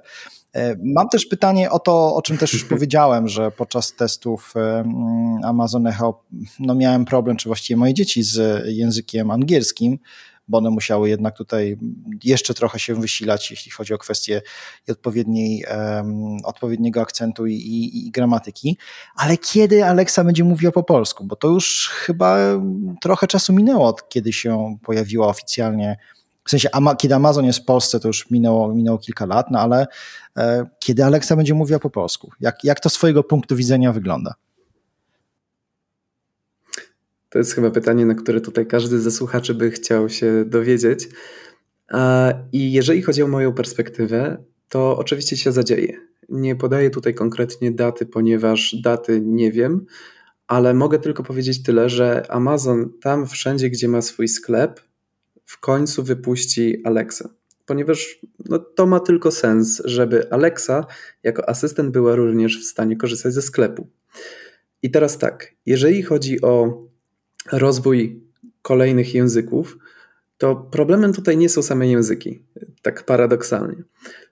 E, mam też pytanie o to, o czym też już powiedziałem, że podczas testów e, mm, Amazon Echo no miałem problem, czy właściwie moje dzieci z językiem angielskim bo one musiały jednak tutaj jeszcze trochę się wysilać, jeśli chodzi o kwestię odpowiedniej, um, odpowiedniego akcentu i, i, i, gramatyki. Ale kiedy Alexa będzie mówiła po polsku? Bo to już chyba trochę czasu minęło, od kiedy się pojawiła oficjalnie w sensie, kiedy Amazon jest w Polsce, to już minęło, minęło kilka lat, no ale e, kiedy Alexa będzie mówiła po polsku? Jak, jak to z Twojego punktu widzenia wygląda? To jest chyba pytanie, na które tutaj każdy ze słuchaczy by chciał się dowiedzieć. I jeżeli chodzi o moją perspektywę, to oczywiście się zadzieje. Nie podaję tutaj konkretnie daty, ponieważ daty nie wiem, ale mogę tylko powiedzieć tyle, że Amazon tam wszędzie, gdzie ma swój sklep, w końcu wypuści Alexa. Ponieważ no, to ma tylko sens, żeby Alexa jako asystent była również w stanie korzystać ze sklepu. I teraz tak, jeżeli chodzi o rozwój kolejnych języków, to problemem tutaj nie są same języki, tak paradoksalnie.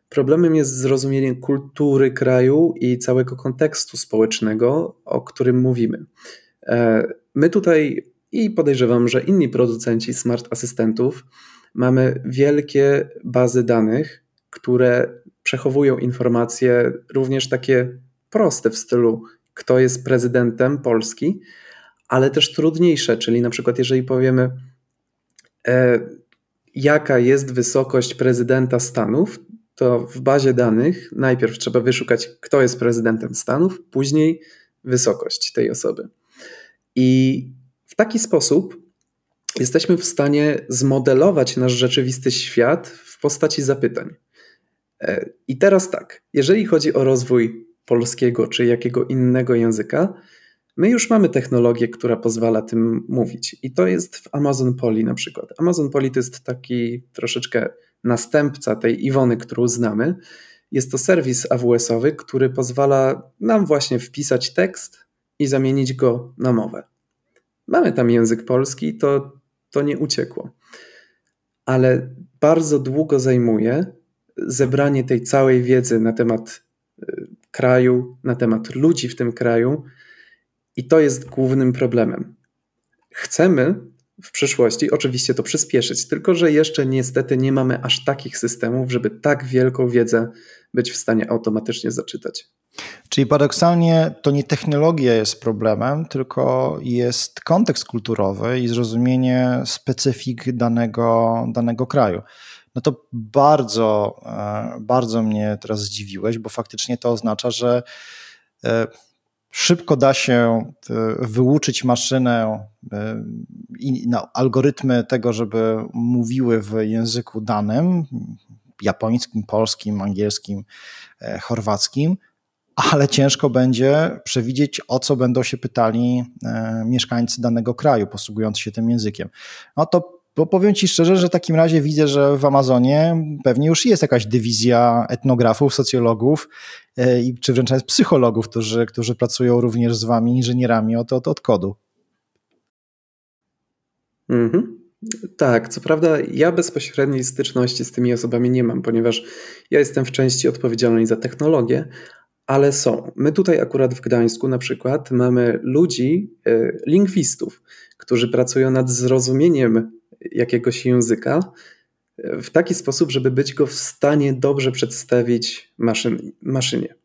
Problemem jest zrozumienie kultury kraju i całego kontekstu społecznego, o którym mówimy. E, my tutaj i podejrzewam, że inni producenci smart asystentów mamy wielkie bazy danych, które przechowują informacje również takie proste w stylu kto jest prezydentem Polski, ale też trudniejsze, czyli na przykład jeżeli powiemy, e, jaka jest wysokość prezydenta Stanów, to w bazie danych najpierw trzeba wyszukać, kto jest prezydentem Stanów, później wysokość tej osoby. I w taki sposób jesteśmy w stanie zmodelować nasz rzeczywisty świat w postaci zapytań. E, I teraz tak, jeżeli chodzi o rozwój polskiego czy jakiego innego języka, my już mamy technologię, która pozwala tym mówić. I to jest w Amazon Poli na przykład. Amazon Poli to jest taki troszeczkę następca tej Iwony, którą znamy. Jest to serwis AWS-owy, który pozwala nam właśnie wpisać tekst i zamienić go na mowę. Mamy tam język polski, to, to nie uciekło. Ale bardzo długo zajmuje zebranie tej całej wiedzy na temat y, kraju, na temat ludzi w tym kraju, i to jest głównym problemem. Chcemy w przyszłości oczywiście to przyspieszyć, tylko że jeszcze niestety nie mamy aż takich systemów, żeby tak wielką wiedzę być w stanie automatycznie zaczytać. Czyli paradoksalnie to nie technologia jest problemem, tylko jest kontekst kulturowy i zrozumienie specyfik danego, danego kraju. No to bardzo, e, bardzo mnie teraz zdziwiłeś, bo faktycznie to oznacza, że e, szybko da się e, wyuczyć maszynę i algorytmy tego, żeby mówiły w języku danym, japońskim, polskim, angielskim, chorwackim, ale ciężko będzie przewidzieć, o co będą się pytali mieszkańcy danego kraju, posługujący się tym językiem. No to bo powiem Ci szczerze, że w takim razie widzę, że w Amazonie pewnie już jest jakaś dywizja etnografów, socjologów e, czy wręcz psychologów, którzy, którzy pracują również z Wami, inżynierami od, od, od kodu. Mhm. Tak, co prawda ja bezpośredniej styczności z tymi osobami nie mam, ponieważ ja jestem w części odpowiedzialny za technologię, ale są. My tutaj akurat w Gdańsku na przykład mamy ludzi, e, lingwistów, którzy pracują nad zrozumieniem jakiegoś języka w taki sposób, żeby być go w stanie dobrze przedstawić maszyn, maszynie.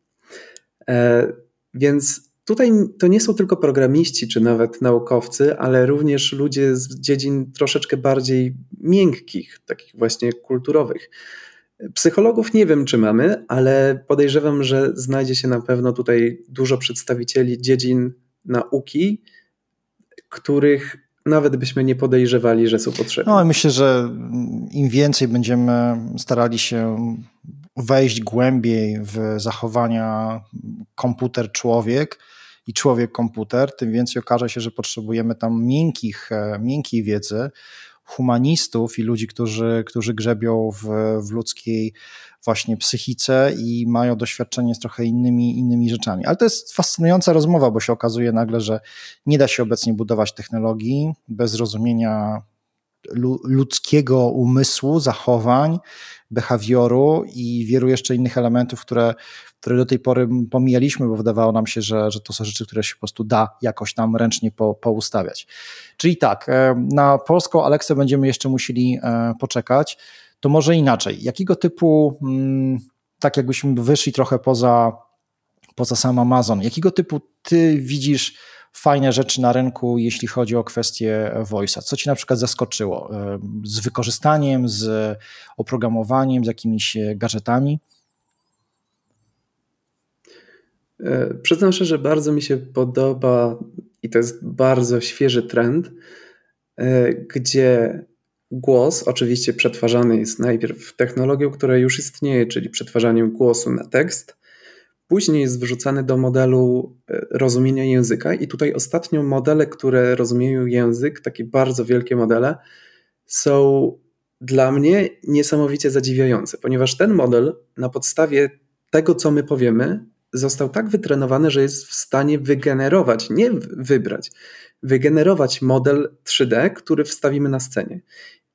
E, więc tutaj to nie są tylko programiści czy nawet naukowcy, ale również ludzie z dziedzin troszeczkę bardziej miękkich, takich właśnie kulturowych. Psychologów nie wiem, czy mamy, ale podejrzewam, że znajdzie się na pewno tutaj dużo przedstawicieli dziedzin nauki, których nawet byśmy nie podejrzewali, że są potrzebne. No, myślę, że im więcej będziemy starali się wejść głębiej w zachowania komputer-człowiek i człowiek-komputer, tym więcej okaże się, że potrzebujemy tam miękkich, e, miękkiej wiedzy, humanistów i ludzi, którzy, którzy grzebią w, w ludzkiej właśnie psychice i mają doświadczenie z trochę innymi, innymi rzeczami. Ale to jest fascynująca rozmowa, bo się okazuje nagle, że nie da się obecnie budować technologii bez rozumienia ludzkiego umysłu, zachowań, behawioru i wielu jeszcze innych elementów, które, które do tej pory pomijaliśmy, bo wydawało nam się, że, że to są rzeczy, które się po prostu da jakoś tam ręcznie po, poustawiać. Czyli tak, e, na polską Aleksę będziemy jeszcze musieli e, poczekać. To może inaczej. Jakiego typu, mm, tak jakbyśmy wyszli trochę poza, poza sam Amazon, jakiego typu ty widzisz fajne rzeczy na rynku, jeśli chodzi o kwestię voice'a? Co ci na przykład zaskoczyło? E, z wykorzystaniem, z oprogramowaniem, z jakimiś gadżetami? E, przyznam szczerze, że bardzo mi się podoba i to jest bardzo świeży trend, e, gdzie głos oczywiście przetwarzany jest najpierw technologią, która już istnieje, czyli przetwarzaniem głosu na tekst, później jest wrzucany do modelu e, rozumienia języka i tutaj ostatnio modele, które rozumieją język, takie bardzo wielkie modele, są dla mnie niesamowicie zadziwiające, ponieważ ten model na podstawie tego, co my powiemy, został tak wytrenowany, że jest w stanie wygenerować, nie wybrać, wygenerować model 3D, który wstawimy na scenie.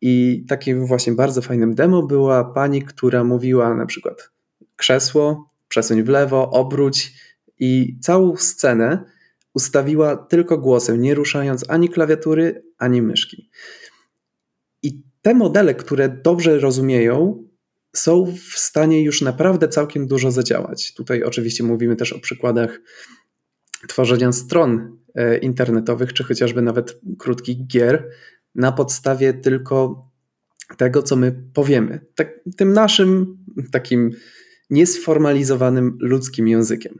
I takim właśnie bardzo fajnym demo była pani, która mówiła na przykład krzesło, przesuń w lewo, obróć i całą scenę ustawiła tylko głosem, nie ruszając ani klawiatury, ani myszki. I te modele, które dobrze rozumieją, są w stanie już naprawdę całkiem dużo zadziałać. Tutaj oczywiście mówimy też o przykładach tworzenia stron e, internetowych, czy chociażby nawet krótkich gier na podstawie tylko tego, co my powiemy. Tak, tym naszym takim niesformalizowanym ludzkim językiem.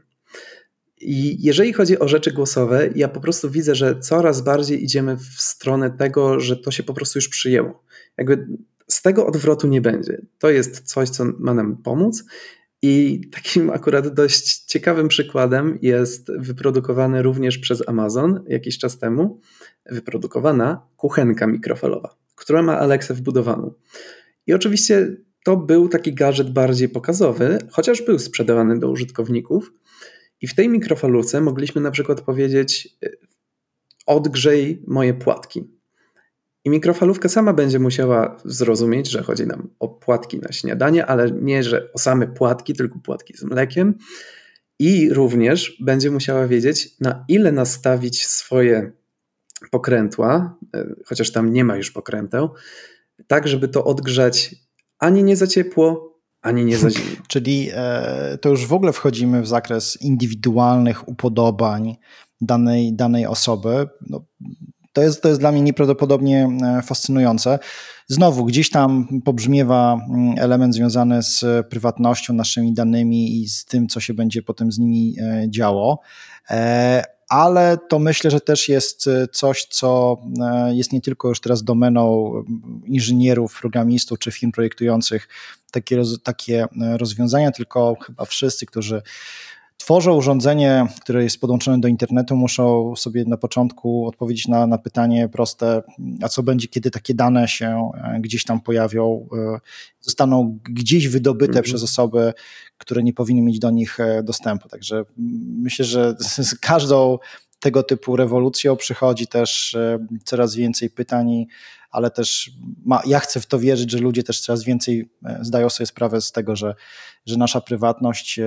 I jeżeli chodzi o rzeczy głosowe, ja po prostu widzę, że coraz bardziej idziemy w stronę tego, że to się po prostu już przyjęło. Jakby z tego odwrotu nie będzie. To jest coś, co ma nam pomóc. I takim akurat dość ciekawym przykładem jest wyprodukowany również przez Amazon jakiś czas temu, wyprodukowana kuchenka mikrofalowa, która ma Alexę wbudowaną. I oczywiście to był taki gadżet bardziej pokazowy, chociaż był sprzedawany do użytkowników. I w tej mikrofalówce mogliśmy na przykład powiedzieć: y, odgrzej moje płatki. I mikrofalówka sama będzie musiała zrozumieć, że chodzi nam o płatki na śniadanie, ale nie, że o same płatki, tylko płatki z mlekiem. I również będzie musiała wiedzieć, na ile nastawić swoje pokrętła, y, chociaż tam nie ma już pokręteł, tak, żeby to odgrzać ani nie za ciepło, ani nie za zimno. Czyli e, to już w ogóle wchodzimy w zakres indywidualnych upodobań danej, danej osoby. No, to jest, to jest dla mnie nieprawdopodobnie e, fascynujące. Znowu, gdzieś tam pobrzmiewa mm, element związany z prywatnością, naszymi danymi i z tym, co się będzie potem z nimi e, działo ale to myślę, że też jest e, coś, co e, jest nie tylko już teraz domeną inżynierów, programistów czy firm projektujących takie, takie e, rozwiązania, tylko chyba wszyscy, którzy tworzą urządzenie, które jest podłączone do internetu, muszą sobie na początku odpowiedzieć na, na pytanie proste, a co będzie, kiedy takie dane się gdzieś tam pojawią, zostaną gdzieś wydobyte -hmm. przez osoby, które nie powinny mieć do nich e, dostępu. Także myślę, że z każdą tego typu rewolucją przychodzi też e, coraz więcej pytań, ale też ma, ja chcę w to wierzyć, że ludzie też coraz więcej e, zdają sobie sprawę z tego, że, że nasza prywatność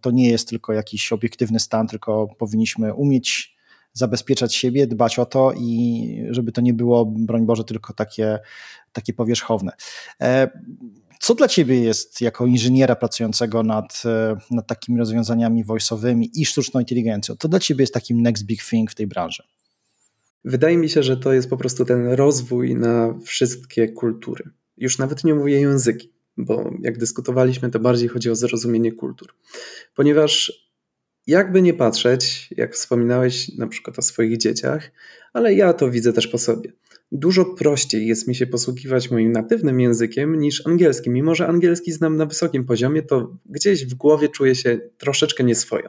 to nie jest tylko jakiś obiektywny stan, tylko powinniśmy umieć zabezpieczać siebie, dbać o to i żeby to nie było, broń Boże, tylko takie, takie powierzchowne. Co dla Ciebie jest jako inżyniera pracującego nad, e, nad takimi rozwiązaniami voice'owymi i sztuczną inteligencją? Co dla Ciebie jest takim next big thing w tej branży? Wydaje mi się, że to jest po prostu ten rozwój na wszystkie kultury. Już nawet nie mówię języki, bo jak dyskutowaliśmy, to bardziej chodzi o zrozumienie kultur. Ponieważ jakby nie patrzeć, jak wspominałeś na przykład o swoich dzieciach, ale ja to widzę też po sobie dużo prościej jest mi się posługiwać moim natywnym językiem niż angielskim. Mimo, że angielski znam na wysokim poziomie, to gdzieś w głowie czuję się troszeczkę nieswojo.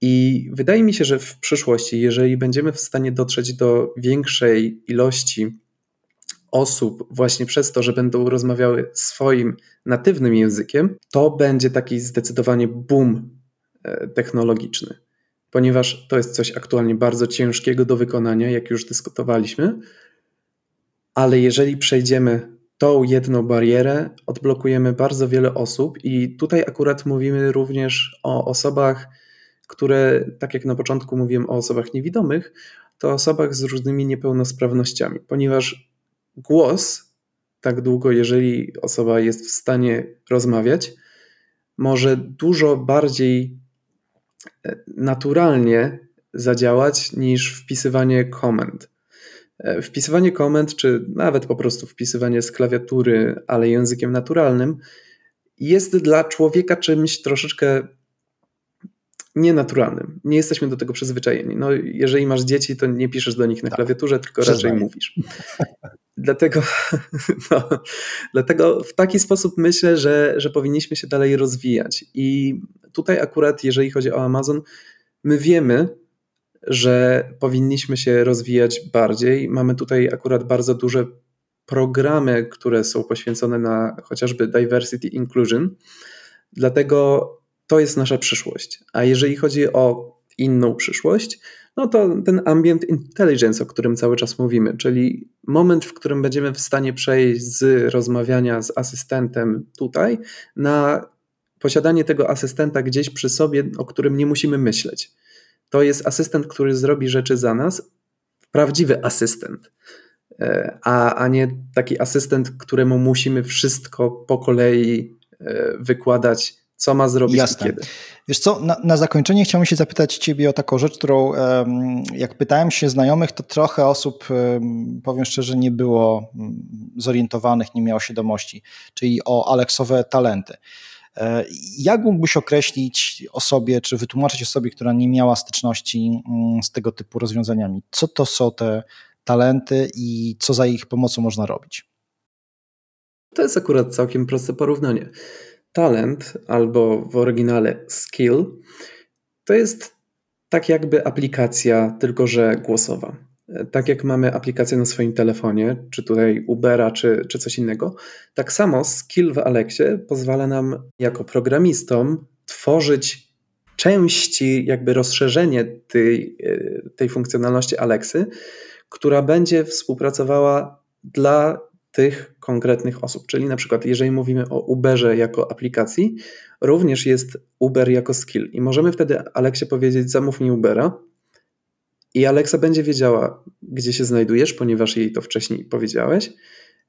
I wydaje mi się, że w przyszłości, jeżeli będziemy w stanie dotrzeć do większej ilości osób właśnie przez to, że będą rozmawiały swoim natywnym językiem, to będzie taki zdecydowanie boom e, technologiczny, ponieważ to jest coś aktualnie bardzo ciężkiego do wykonania, jak już dyskutowaliśmy, ale jeżeli przejdziemy tą jedną barierę, odblokujemy bardzo wiele osób, i tutaj akurat mówimy również o osobach, które, tak jak na początku mówiłem o osobach niewidomych, to osobach z różnymi niepełnosprawnościami, ponieważ głos, tak długo, jeżeli osoba jest w stanie rozmawiać, może dużo bardziej e, naturalnie zadziałać niż wpisywanie komend. E, wpisywanie komend, czy nawet po prostu wpisywanie z klawiatury, ale językiem naturalnym, jest dla człowieka czymś troszeczkę nienaturalnym. Nie jesteśmy do tego przyzwyczajeni. No, jeżeli masz dzieci, to nie piszesz do nich na tak. klawiaturze, tylko raczej mówisz. dlatego, no, dlatego w taki sposób myślę, że, że powinniśmy się dalej rozwijać. I tutaj akurat, jeżeli chodzi o Amazon, my wiemy, że powinniśmy się rozwijać bardziej. Mamy tutaj akurat bardzo duże programy, które są poświęcone na chociażby diversity inclusion. Dlatego to jest nasza przyszłość. A jeżeli chodzi o inną przyszłość, no to ten ambient intelligence, o którym cały czas mówimy, czyli moment, w którym będziemy w stanie przejść z rozmawiania z asystentem tutaj na posiadanie tego asystenta gdzieś przy sobie, o którym nie musimy myśleć to jest asystent, który zrobi rzeczy za nas, prawdziwy asystent, e, a, a nie taki asystent, któremu musimy wszystko po kolei e, wykładać, co ma zrobić Jasne. i kiedy. Wiesz co, na, na, zakończenie chciałbym się zapytać Ciebie o taką rzecz, którą jak pytałem się znajomych, to trochę osób, powiem szczerze, nie było mm, zorientowanych, nie miało świadomości, czyli o Aleksowe talenty. E, jak mógłbyś określić osobie, czy wytłumaczyć osobie, która nie miała styczności mm, z tego typu rozwiązaniami, co to są te talenty i co za ich pomocą można robić? To jest akurat całkiem proste porównanie. Talent albo w oryginale skill to jest tak jakby aplikacja, tylko że głosowa. Tak jak mamy aplikację na swoim telefonie, czy tutaj Ubera, czy, czy coś innego, tak samo skill w Alexie pozwala nam jako programistom tworzyć części, jakby rozszerzenie tej, tej funkcjonalności Alexy, która będzie współpracowała dla tych konkretnych osób. Czyli na przykład, jeżeli mówimy o Uberze jako aplikacji, również jest Uber jako skill. I możemy wtedy Aleksie powiedzieć: Zamów mi Ubera. I Alexa będzie wiedziała, gdzie się znajdujesz, ponieważ jej to wcześniej powiedziałeś.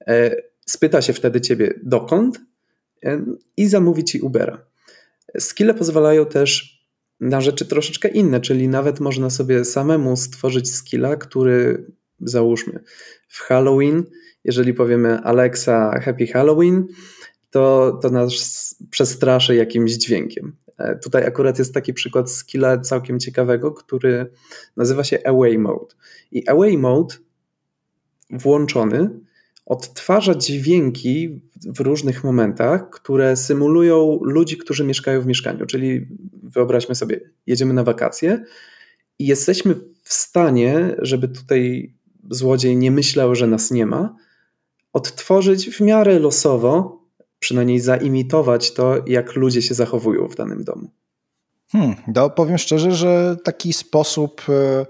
E, spyta się wtedy ciebie dokąd e, i zamówi ci Ubera. Skille pozwalają też na rzeczy troszeczkę inne, czyli nawet można sobie samemu stworzyć skilla, który załóżmy w Halloween jeżeli powiemy Alexa Happy Halloween, to, to nas przestraszy jakimś dźwiękiem. E, tutaj akurat jest taki przykład skilla całkiem ciekawego, który nazywa się Away Mode. I Away Mode włączony odtwarza dźwięki w różnych momentach, które symulują ludzi, którzy mieszkają w mieszkaniu. Czyli wyobraźmy sobie, jedziemy na wakacje i jesteśmy w stanie, żeby tutaj złodziej nie myślał, że nas nie ma, odtworzyć w miarę losowo, przynajmniej zaimitować to, jak ludzie się zachowują w danym domu. Hmm, to powiem szczerze, że taki sposób e,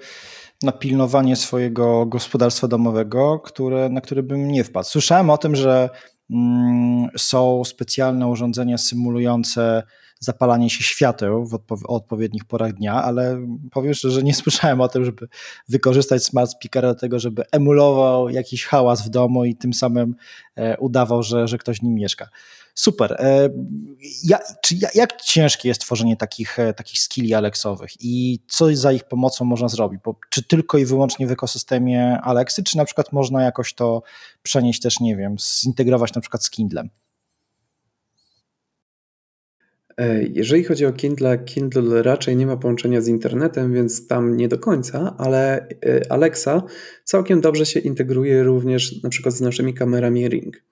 na pilnowanie swojego gospodarstwa domowego, które, na który bym nie wpadł. Słyszałem o tym, że mm, są specjalne urządzenia symulujące zapalanie się świateł w odpo odpowiednich porach dnia, ale powiem szczerze, że nie słyszałem o tym, żeby wykorzystać smart speakera do tego, żeby emulował jakiś hałas w domu i tym samym e, udawał, że, że ktoś w nim mieszka. Super. E, ja, czy, jak ciężkie jest tworzenie takich, e, takich skilli Alexowych i co za ich pomocą można zrobić? Bo, czy tylko i wyłącznie w ekosystemie Alexy, czy na przykład można jakoś to przenieść też, nie wiem, zintegrować na przykład z Kindlem? E, jeżeli chodzi o Kindle, Kindle raczej nie ma połączenia z internetem, więc tam nie do końca, ale e, Alexa całkiem dobrze się integruje również na przykład z naszymi kamerami Ring.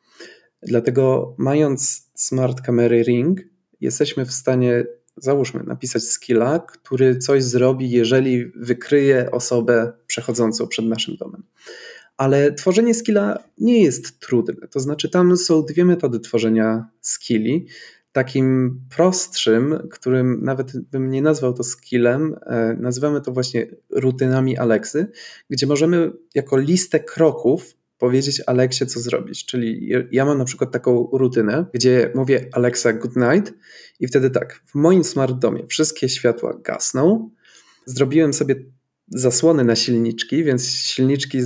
Dlatego mając smart kamery Ring, jesteśmy w stanie, załóżmy, napisać skilla, który coś zrobi, jeżeli wykryje osobę przechodzącą przed naszym domem. Ale tworzenie skilla nie jest trudne. To znaczy, tam są dwie metody tworzenia skilli takim prostszym, którym nawet bym nie nazwał to skillem, e, nazywamy to właśnie rutynami Aleksy, gdzie możemy jako listę kroków powiedzieć Aleksie, co zrobić. Czyli ja mam na przykład taką rutynę, gdzie mówię Alexa good night i wtedy tak, w moim smart domie wszystkie światła gasną, zrobiłem sobie zasłony na silniczki, więc silniczki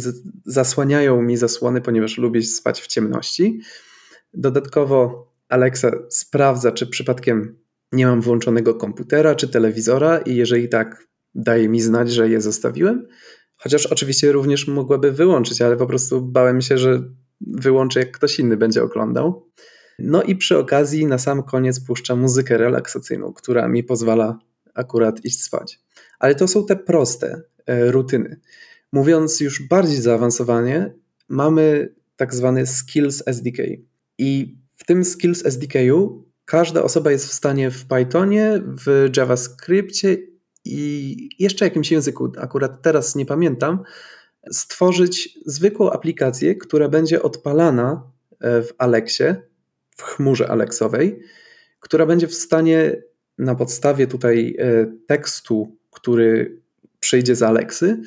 zasłaniają mi zasłony, ponieważ lubię spać w ciemności. Dodatkowo Alexa sprawdza, czy przypadkiem nie mam włączonego komputera czy telewizora i jeżeli tak, daje mi znać, że je zostawiłem. Chociaż oczywiście również mogłaby wyłączyć, ale po prostu bałem się, że wyłączy, jak ktoś inny będzie oglądał. No i przy okazji na sam koniec puszcza muzykę relaksacyjną, która mi pozwala akurat iść spać. Ale to są te proste e, rutyny. Mówiąc już bardziej zaawansowanie, mamy tak zwany Skills SDK. I w tym Skills SDK'u każda osoba jest w stanie w Pythonie, w JavaScriptie i jeszcze jakimś języku, akurat teraz nie pamiętam, stworzyć zwykłą aplikację, która będzie odpalana e, w Alexie, w chmurze Alexowej, która będzie w stanie na podstawie tutaj e, tekstu, który przyjdzie z Alexy,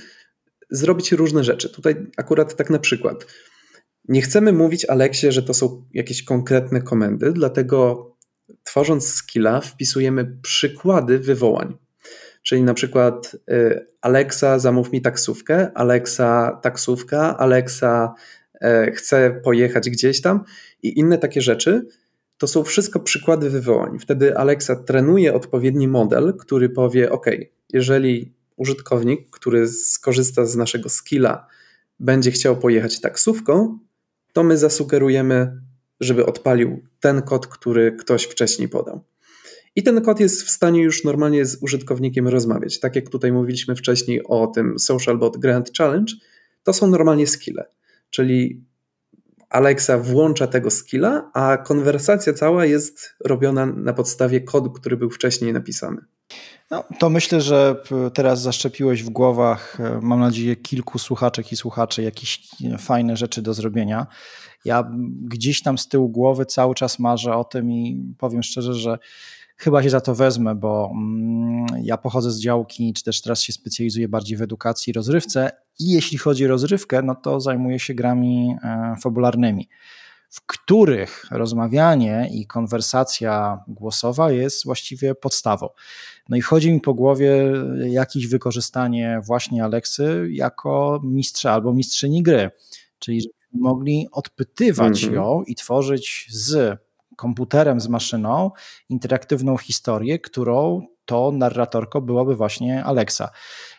zrobić różne rzeczy. Tutaj akurat tak na przykład nie chcemy mówić Aleksie, że to są jakieś konkretne komendy, dlatego tworząc skilla wpisujemy przykłady wywołań. Czyli na przykład y, Alexa zamów mi taksówkę, Alexa taksówka, Alexa e, chcę pojechać gdzieś tam i inne takie rzeczy. To są wszystko przykłady wywołań. Wtedy Alexa trenuje odpowiedni model, który powie: OK, jeżeli użytkownik, który skorzysta z naszego skilla, będzie chciał pojechać taksówką, to my zasugerujemy żeby odpalił ten kod, który ktoś wcześniej podał. I ten kod jest w stanie już normalnie z użytkownikiem rozmawiać. Tak jak tutaj mówiliśmy wcześniej o tym SocialBot Grand Challenge, to są normalnie skille. Czyli Alexa włącza tego skilla, a konwersacja cała jest robiona na podstawie kodu, który był wcześniej napisany. No, to myślę, że teraz zaszczepiłeś w głowach, e, mam nadzieję, kilku słuchaczek i słuchaczy jakieś fajne rzeczy do zrobienia. Ja gdzieś tam z tyłu głowy cały czas marzę o tym i powiem szczerze, że chyba się za to wezmę, bo mm, ja pochodzę z działki, czy też teraz się specjalizuję bardziej w edukacji i rozrywce i jeśli chodzi o rozrywkę, no to zajmuję się grami e, fabularnymi, w których rozmawianie i konwersacja głosowa jest właściwie podstawą. No i chodzi mi po głowie jakieś wykorzystanie właśnie Aleksy jako mistrza albo mistrzyni gry, czyli żebyśmy mogli odpytywać mm -hmm. ją i tworzyć z komputerem, z maszyną interaktywną historię, którą to narratorką byłaby właśnie Alexa.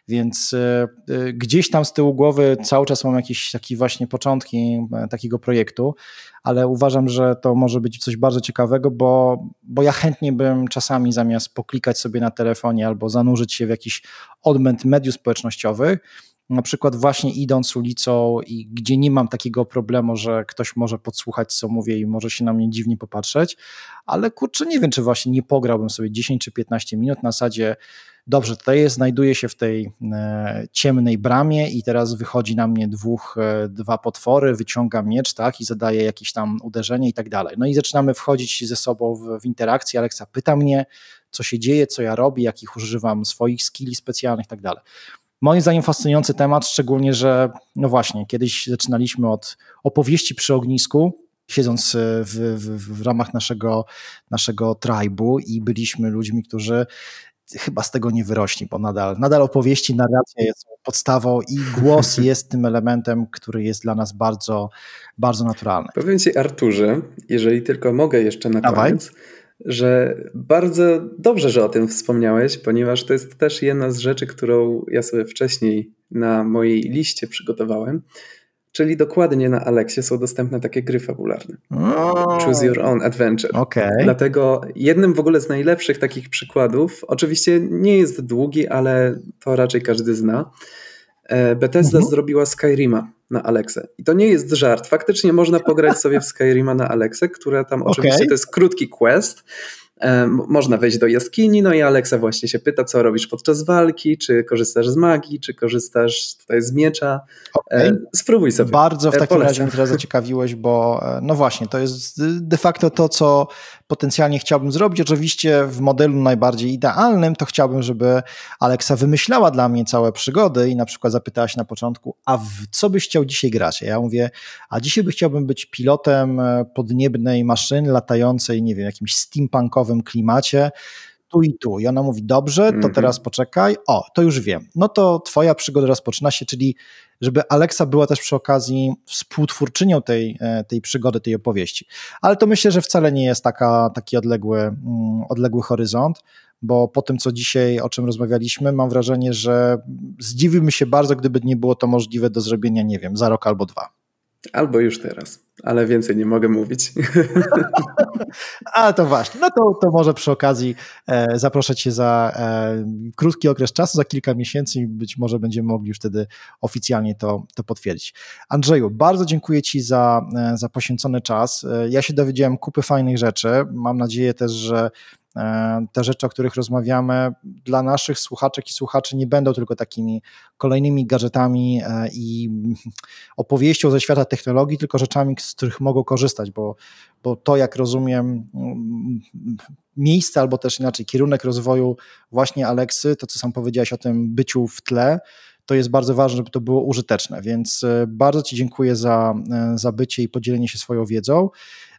Więc e, e, gdzieś tam z tyłu głowy cały czas mam jakieś takie właśnie początki e, takiego projektu, ale uważam, że to może być coś bardzo ciekawego, bo, bo ja chętnie bym czasami zamiast poklikać sobie na telefonie albo zanurzyć się w jakiś odmęt mediów społecznościowych, na przykład właśnie idąc ulicą i gdzie nie mam takiego problemu, że ktoś może podsłuchać, co mówię i może się na mnie dziwnie popatrzeć, ale kurczę, nie wiem, czy właśnie nie pograłbym sobie 10 czy 15 minut na zasadzie dobrze, tutaj jest, znajduję się w tej e, ciemnej bramie i teraz wychodzi na mnie dwóch, e, dwa potwory, wyciągam miecz, tak, i zadaję jakieś tam uderzenie i tak dalej. No i zaczynamy wchodzić ze sobą w, w interakcję, Aleksa pyta mnie, co się dzieje, co ja robię, jakich używam swoich skilli specjalnych i tak dalej. Moim zdaniem fascynujący temat, szczególnie, że no właśnie, kiedyś zaczynaliśmy od opowieści przy ognisku, siedząc w, w, w ramach naszego, naszego tribu i byliśmy ludźmi, którzy chyba z tego nie wyrośli, bo nadal, nadal opowieści, narracja jest podstawą i głos jest tym elementem, który jest dla nas bardzo, bardzo naturalny. Powiem Ci Arturze, jeżeli tylko mogę jeszcze na Dawaj. koniec, że bardzo dobrze, że o tym wspomniałeś, ponieważ to jest też jedna z rzeczy, którą ja sobie wcześniej na mojej liście przygotowałem. Czyli dokładnie na Alexie są dostępne takie gry fabularne. Choose Your Own Adventure. Okay. Dlatego jednym w ogóle z najlepszych takich przykładów, oczywiście nie jest długi, ale to raczej każdy zna. E, Bethesda mhm. zrobiła Skyrima na Alexę. I to nie jest żart. Faktycznie można pograć sobie w Skyrima na Alexę, która tam okay. oczywiście to jest krótki quest, można wejść do jaskini, no i Alexa właśnie się pyta, co robisz podczas walki, czy korzystasz z magii, czy korzystasz tutaj z miecza. Okay. Spróbuj sobie. Bardzo w e, takim Polecam. razie mnie teraz zaciekawiłeś, bo e, no właśnie, to jest de facto to, co potencjalnie chciałbym zrobić. Oczywiście w modelu najbardziej idealnym to chciałbym, żeby Alexa wymyślała dla mnie całe przygody i na przykład zapytała się na początku, a w co byś chciał dzisiaj grać? Ja mówię, a dzisiaj by chciałbym być pilotem e, podniebnej maszyny latającej, nie wiem, jakimś steampunkowym klimacie, tu i tu. I ona mówi, dobrze, to -hmm. teraz poczekaj. O, to już wiem. No to twoja przygoda rozpoczyna się, czyli żeby Alexa była też przy okazji współtwórczynią tej, e, tej przygody, tej opowieści. Ale to myślę, że wcale nie jest taka, taki odległy, mm, odległy horyzont, bo po tym, co dzisiaj, o czym rozmawialiśmy, mam wrażenie, że zdziwiłbym się bardzo, gdyby nie było to możliwe do zrobienia, nie wiem, za rok albo dwa. Albo już teraz, ale więcej nie mogę mówić. Ale to właśnie. No to, to może przy okazji e, zaproszę Cię za e, krótki okres czasu, za kilka miesięcy i być może będziemy mogli już wtedy oficjalnie to, to potwierdzić. Andrzeju, bardzo dziękuję Ci za, e, za poświęcony czas. E, ja się dowiedziałem kupy fajnych rzeczy. Mam nadzieję też, że te rzeczy, o których rozmawiamy, dla naszych słuchaczek i słuchaczy nie będą tylko takimi kolejnymi gadżetami e, i opowieścią ze świata technologii, tylko rzeczami, z których mogą korzystać, bo, bo to, jak rozumiem, mm, miejsce albo też inaczej kierunek rozwoju właśnie Aleksy, to co sam powiedziałeś o tym byciu w tle, to jest bardzo ważne, żeby to było użyteczne. Więc e, bardzo Ci dziękuję za, za bycie i podzielenie się swoją wiedzą.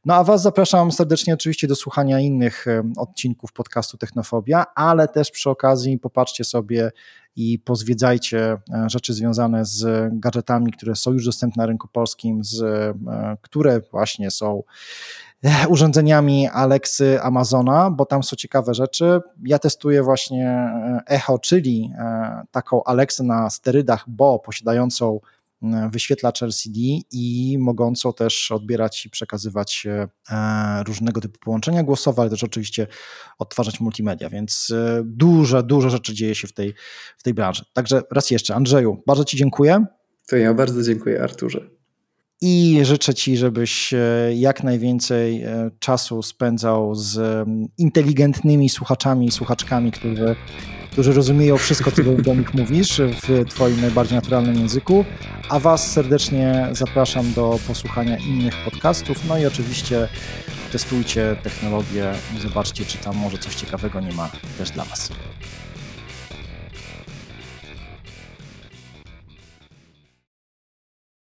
No a Was zapraszam serdecznie oczywiście do słuchania innych odcinków podcastu Technofobia, ale też przy okazji popatrzcie sobie i pozwiedzajcie e, rzeczy związane z gadżetami, które są już dostępne na rynku polskim, z, e, które właśnie są e, urządzeniami Alexy Amazona, bo tam są ciekawe rzeczy. Ja testuję właśnie Echo, czyli taką Alexę na sterydach, bo posiadającą wyświetlacz LCD i mogącą też odbierać i przekazywać różnego typu połączenia głosowe, ale też oczywiście odtwarzać multimedia, więc dużo, dużo rzeczy dzieje się w tej, w tej branży. Także raz jeszcze, Andrzeju, bardzo Ci dziękuję. To ja bardzo dziękuję, Arturze. I życzę Ci, żebyś e, jak najwięcej e, czasu spędzał z inteligentnymi słuchaczami i słuchaczkami, którzy, którzy rozumieją wszystko, co do nich mówisz w Twoim najbardziej naturalnym języku. A Was serdecznie zapraszam do posłuchania innych podcastów. No i oczywiście testujcie technologię, zobaczcie, czy tam może coś ciekawego nie ma też dla Was.